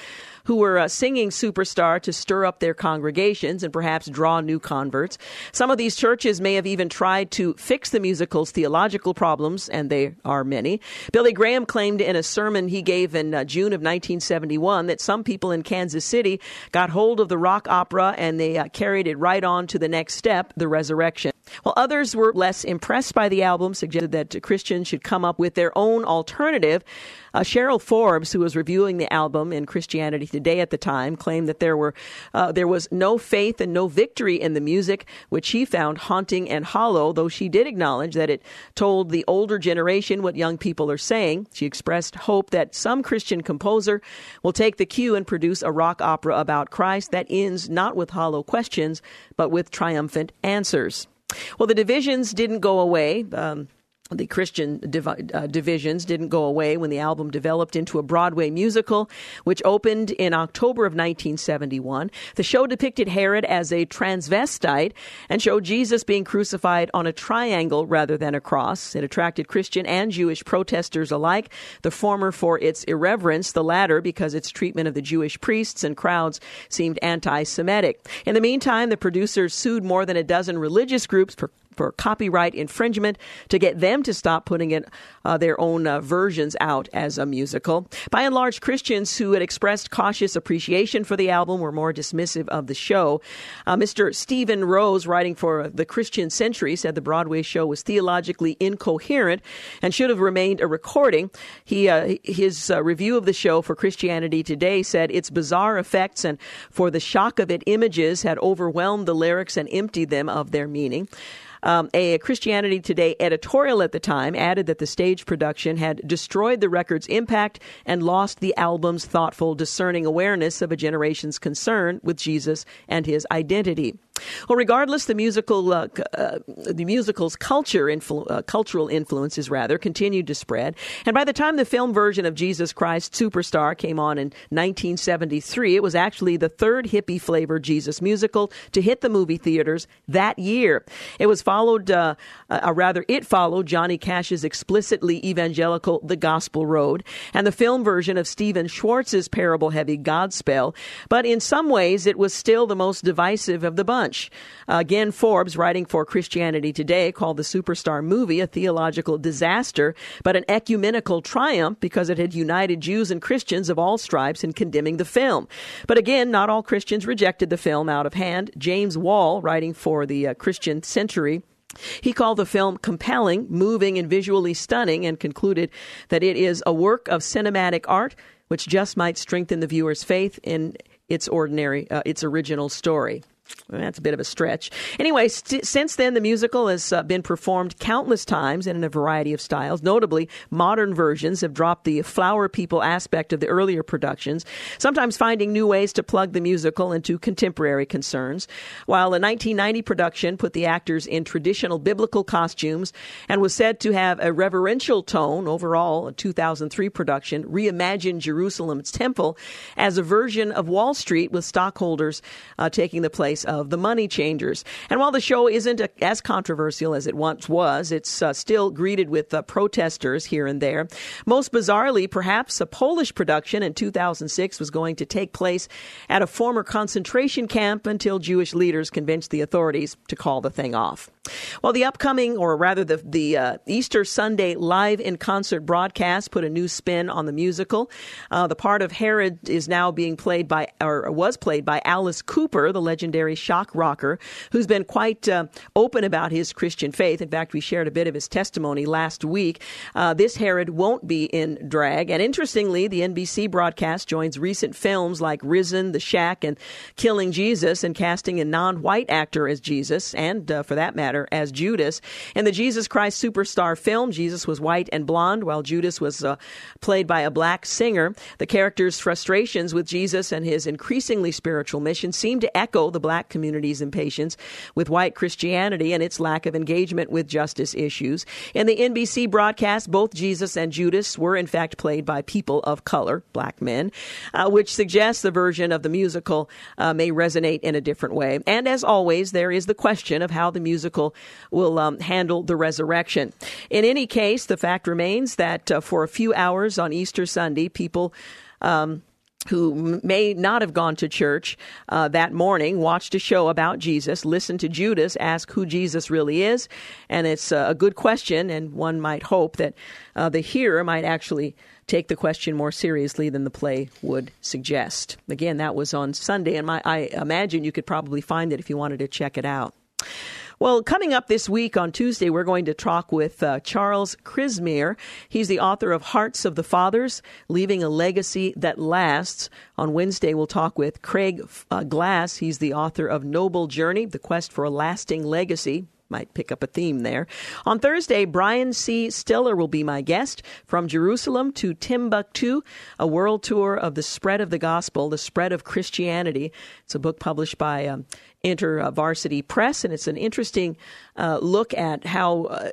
who were uh, singing Superstar to stir up their congregations and perhaps draw new converts. Some of these churches may have even tried to fix the musical's theological problems, and they are many. Billy Graham claimed in a sermon he gave in uh, June of 1971 that some people in Kansas City got hold of the rock opera and they uh, carried it right on to the next step, the resurrection. While others were less impressed by the album, suggested that Christians should come up with their own alternative. Uh, Cheryl Forbes, who was reviewing the album in Christianity Today at the time, claimed that there were uh, there was no faith and no victory in the music, which she found haunting and hollow. Though she did acknowledge that it told the older generation what young people are saying. She expressed hope that some Christian composer will take the cue and produce a rock opera about Christ that ends not with hollow questions, but with triumphant answers. Well, the divisions didn't go away. Um, the Christian divi- uh, divisions didn't go away when the album developed into a Broadway musical, which opened in October of 1971. The show depicted Herod as a transvestite and showed Jesus being crucified on a triangle rather than a cross. It attracted Christian and Jewish protesters alike, the former for its irreverence, the latter because its treatment of the Jewish priests and crowds seemed anti Semitic. In the meantime, the producers sued more than a dozen religious groups for for copyright infringement to get them to stop putting it, uh, their own uh, versions out as a musical. By and large, Christians who had expressed cautious appreciation for the album were more dismissive of the show. Uh, Mr. Stephen Rose, writing for the Christian Century, said the Broadway show was theologically incoherent and should have remained a recording. He uh, his uh, review of the show for Christianity Today said its bizarre effects and for the shock of it images had overwhelmed the lyrics and emptied them of their meaning. Um, a Christianity Today editorial at the time added that the stage production had destroyed the record's impact and lost the album's thoughtful, discerning awareness of a generation's concern with Jesus and his identity. Well, regardless, the musical, uh, uh, the musical's culture, influ- uh, cultural influences rather, continued to spread. And by the time the film version of Jesus Christ Superstar came on in 1973, it was actually the third hippie flavored Jesus musical to hit the movie theaters that year. It was followed, uh, uh, rather, it followed Johnny Cash's explicitly evangelical The Gospel Road and the film version of Stephen Schwartz's parable heavy Godspell. But in some ways, it was still the most divisive of the bunch lunch. Again, Forbes, writing for Christianity Today, called the Superstar movie a theological disaster, but an ecumenical triumph because it had united Jews and Christians of all stripes in condemning the film. But again, not all Christians rejected the film out of hand. James Wall, writing for the uh, Christian Century, he called the film compelling, moving, and visually stunning and concluded that it is a work of cinematic art which just might strengthen the viewer's faith in its ordinary, uh, its original story. That's a bit of a stretch. Anyway, st- since then, the musical has uh, been performed countless times and in a variety of styles. Notably, modern versions have dropped the flower people aspect of the earlier productions, sometimes finding new ways to plug the musical into contemporary concerns. While a 1990 production put the actors in traditional biblical costumes and was said to have a reverential tone, overall, a 2003 production reimagined Jerusalem's temple as a version of Wall Street with stockholders uh, taking the place of the money changers. And while the show isn't as controversial as it once was, it's uh, still greeted with uh, protesters here and there. Most bizarrely, perhaps a Polish production in 2006 was going to take place at a former concentration camp until Jewish leaders convinced the authorities to call the thing off. Well, the upcoming, or rather the, the uh, Easter Sunday live in concert broadcast put a new spin on the musical. Uh, the part of Herod is now being played by, or was played by Alice Cooper, the legendary legendary shock rocker who's been quite uh, open about his Christian faith. In fact, we shared a bit of his testimony last week. Uh, this Herod won't be in drag. And interestingly, the NBC broadcast joins recent films like Risen, The Shack, and Killing Jesus and casting a non white actor as Jesus, and uh, for that matter, as Judas. In the Jesus Christ Superstar film, Jesus was white and blonde, while Judas was uh, played by a black singer. The character's frustrations with Jesus and his increasingly spiritual mission seem to echo the black community's impatience with white Christianity and its lack of engagement with justice issues. In the NBC broadcast, both Jesus and Judas were in fact played by people of color, black men, uh, which suggests the version of the musical uh, may resonate in a different way. And as always, there is the question of how the musical will um, handle the resurrection. In any case, the fact remains that uh, for a few hours on Easter Sunday, people um, who may not have gone to church uh, that morning watched a show about Jesus, listened to Judas ask who Jesus really is, and it's uh, a good question, and one might hope that uh, the hearer might actually take the question more seriously than the play would suggest. Again, that was on Sunday, and my, I imagine you could probably find it if you wanted to check it out. Well, coming up this week on Tuesday, we're going to talk with uh, Charles Crismier. He's the author of Hearts of the Fathers, Leaving a Legacy That Lasts. On Wednesday, we'll talk with Craig uh, Glass. He's the author of Noble Journey, The Quest for a Lasting Legacy might pick up a theme there. On Thursday, Brian C. Stiller will be my guest from Jerusalem to Timbuktu, a world tour of the spread of the gospel, the spread of Christianity. It's a book published by um, InterVarsity Press, and it's an interesting uh, look at how uh,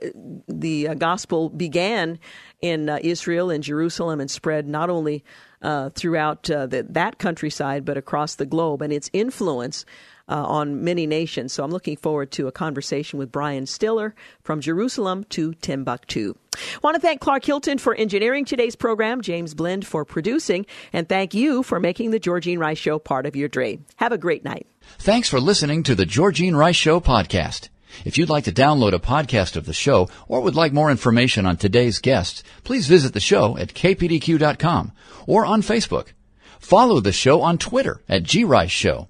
the uh, gospel began in uh, Israel and Jerusalem and spread not only uh, throughout the, that countryside but across the globe and its influence. Uh, on many nations. So I'm looking forward to a conversation with Brian Stiller from Jerusalem to Timbuktu. Want to thank Clark Hilton for engineering today's program, James Blend for producing, and thank you for making the Georgene Rice Show part of your day. Have a great night. Thanks for listening to the Georgene Rice Show podcast. If you'd like to download a podcast of the show or would like more information on today's guests, please visit the show at kpdq.com or on Facebook. Follow the show on Twitter at grice show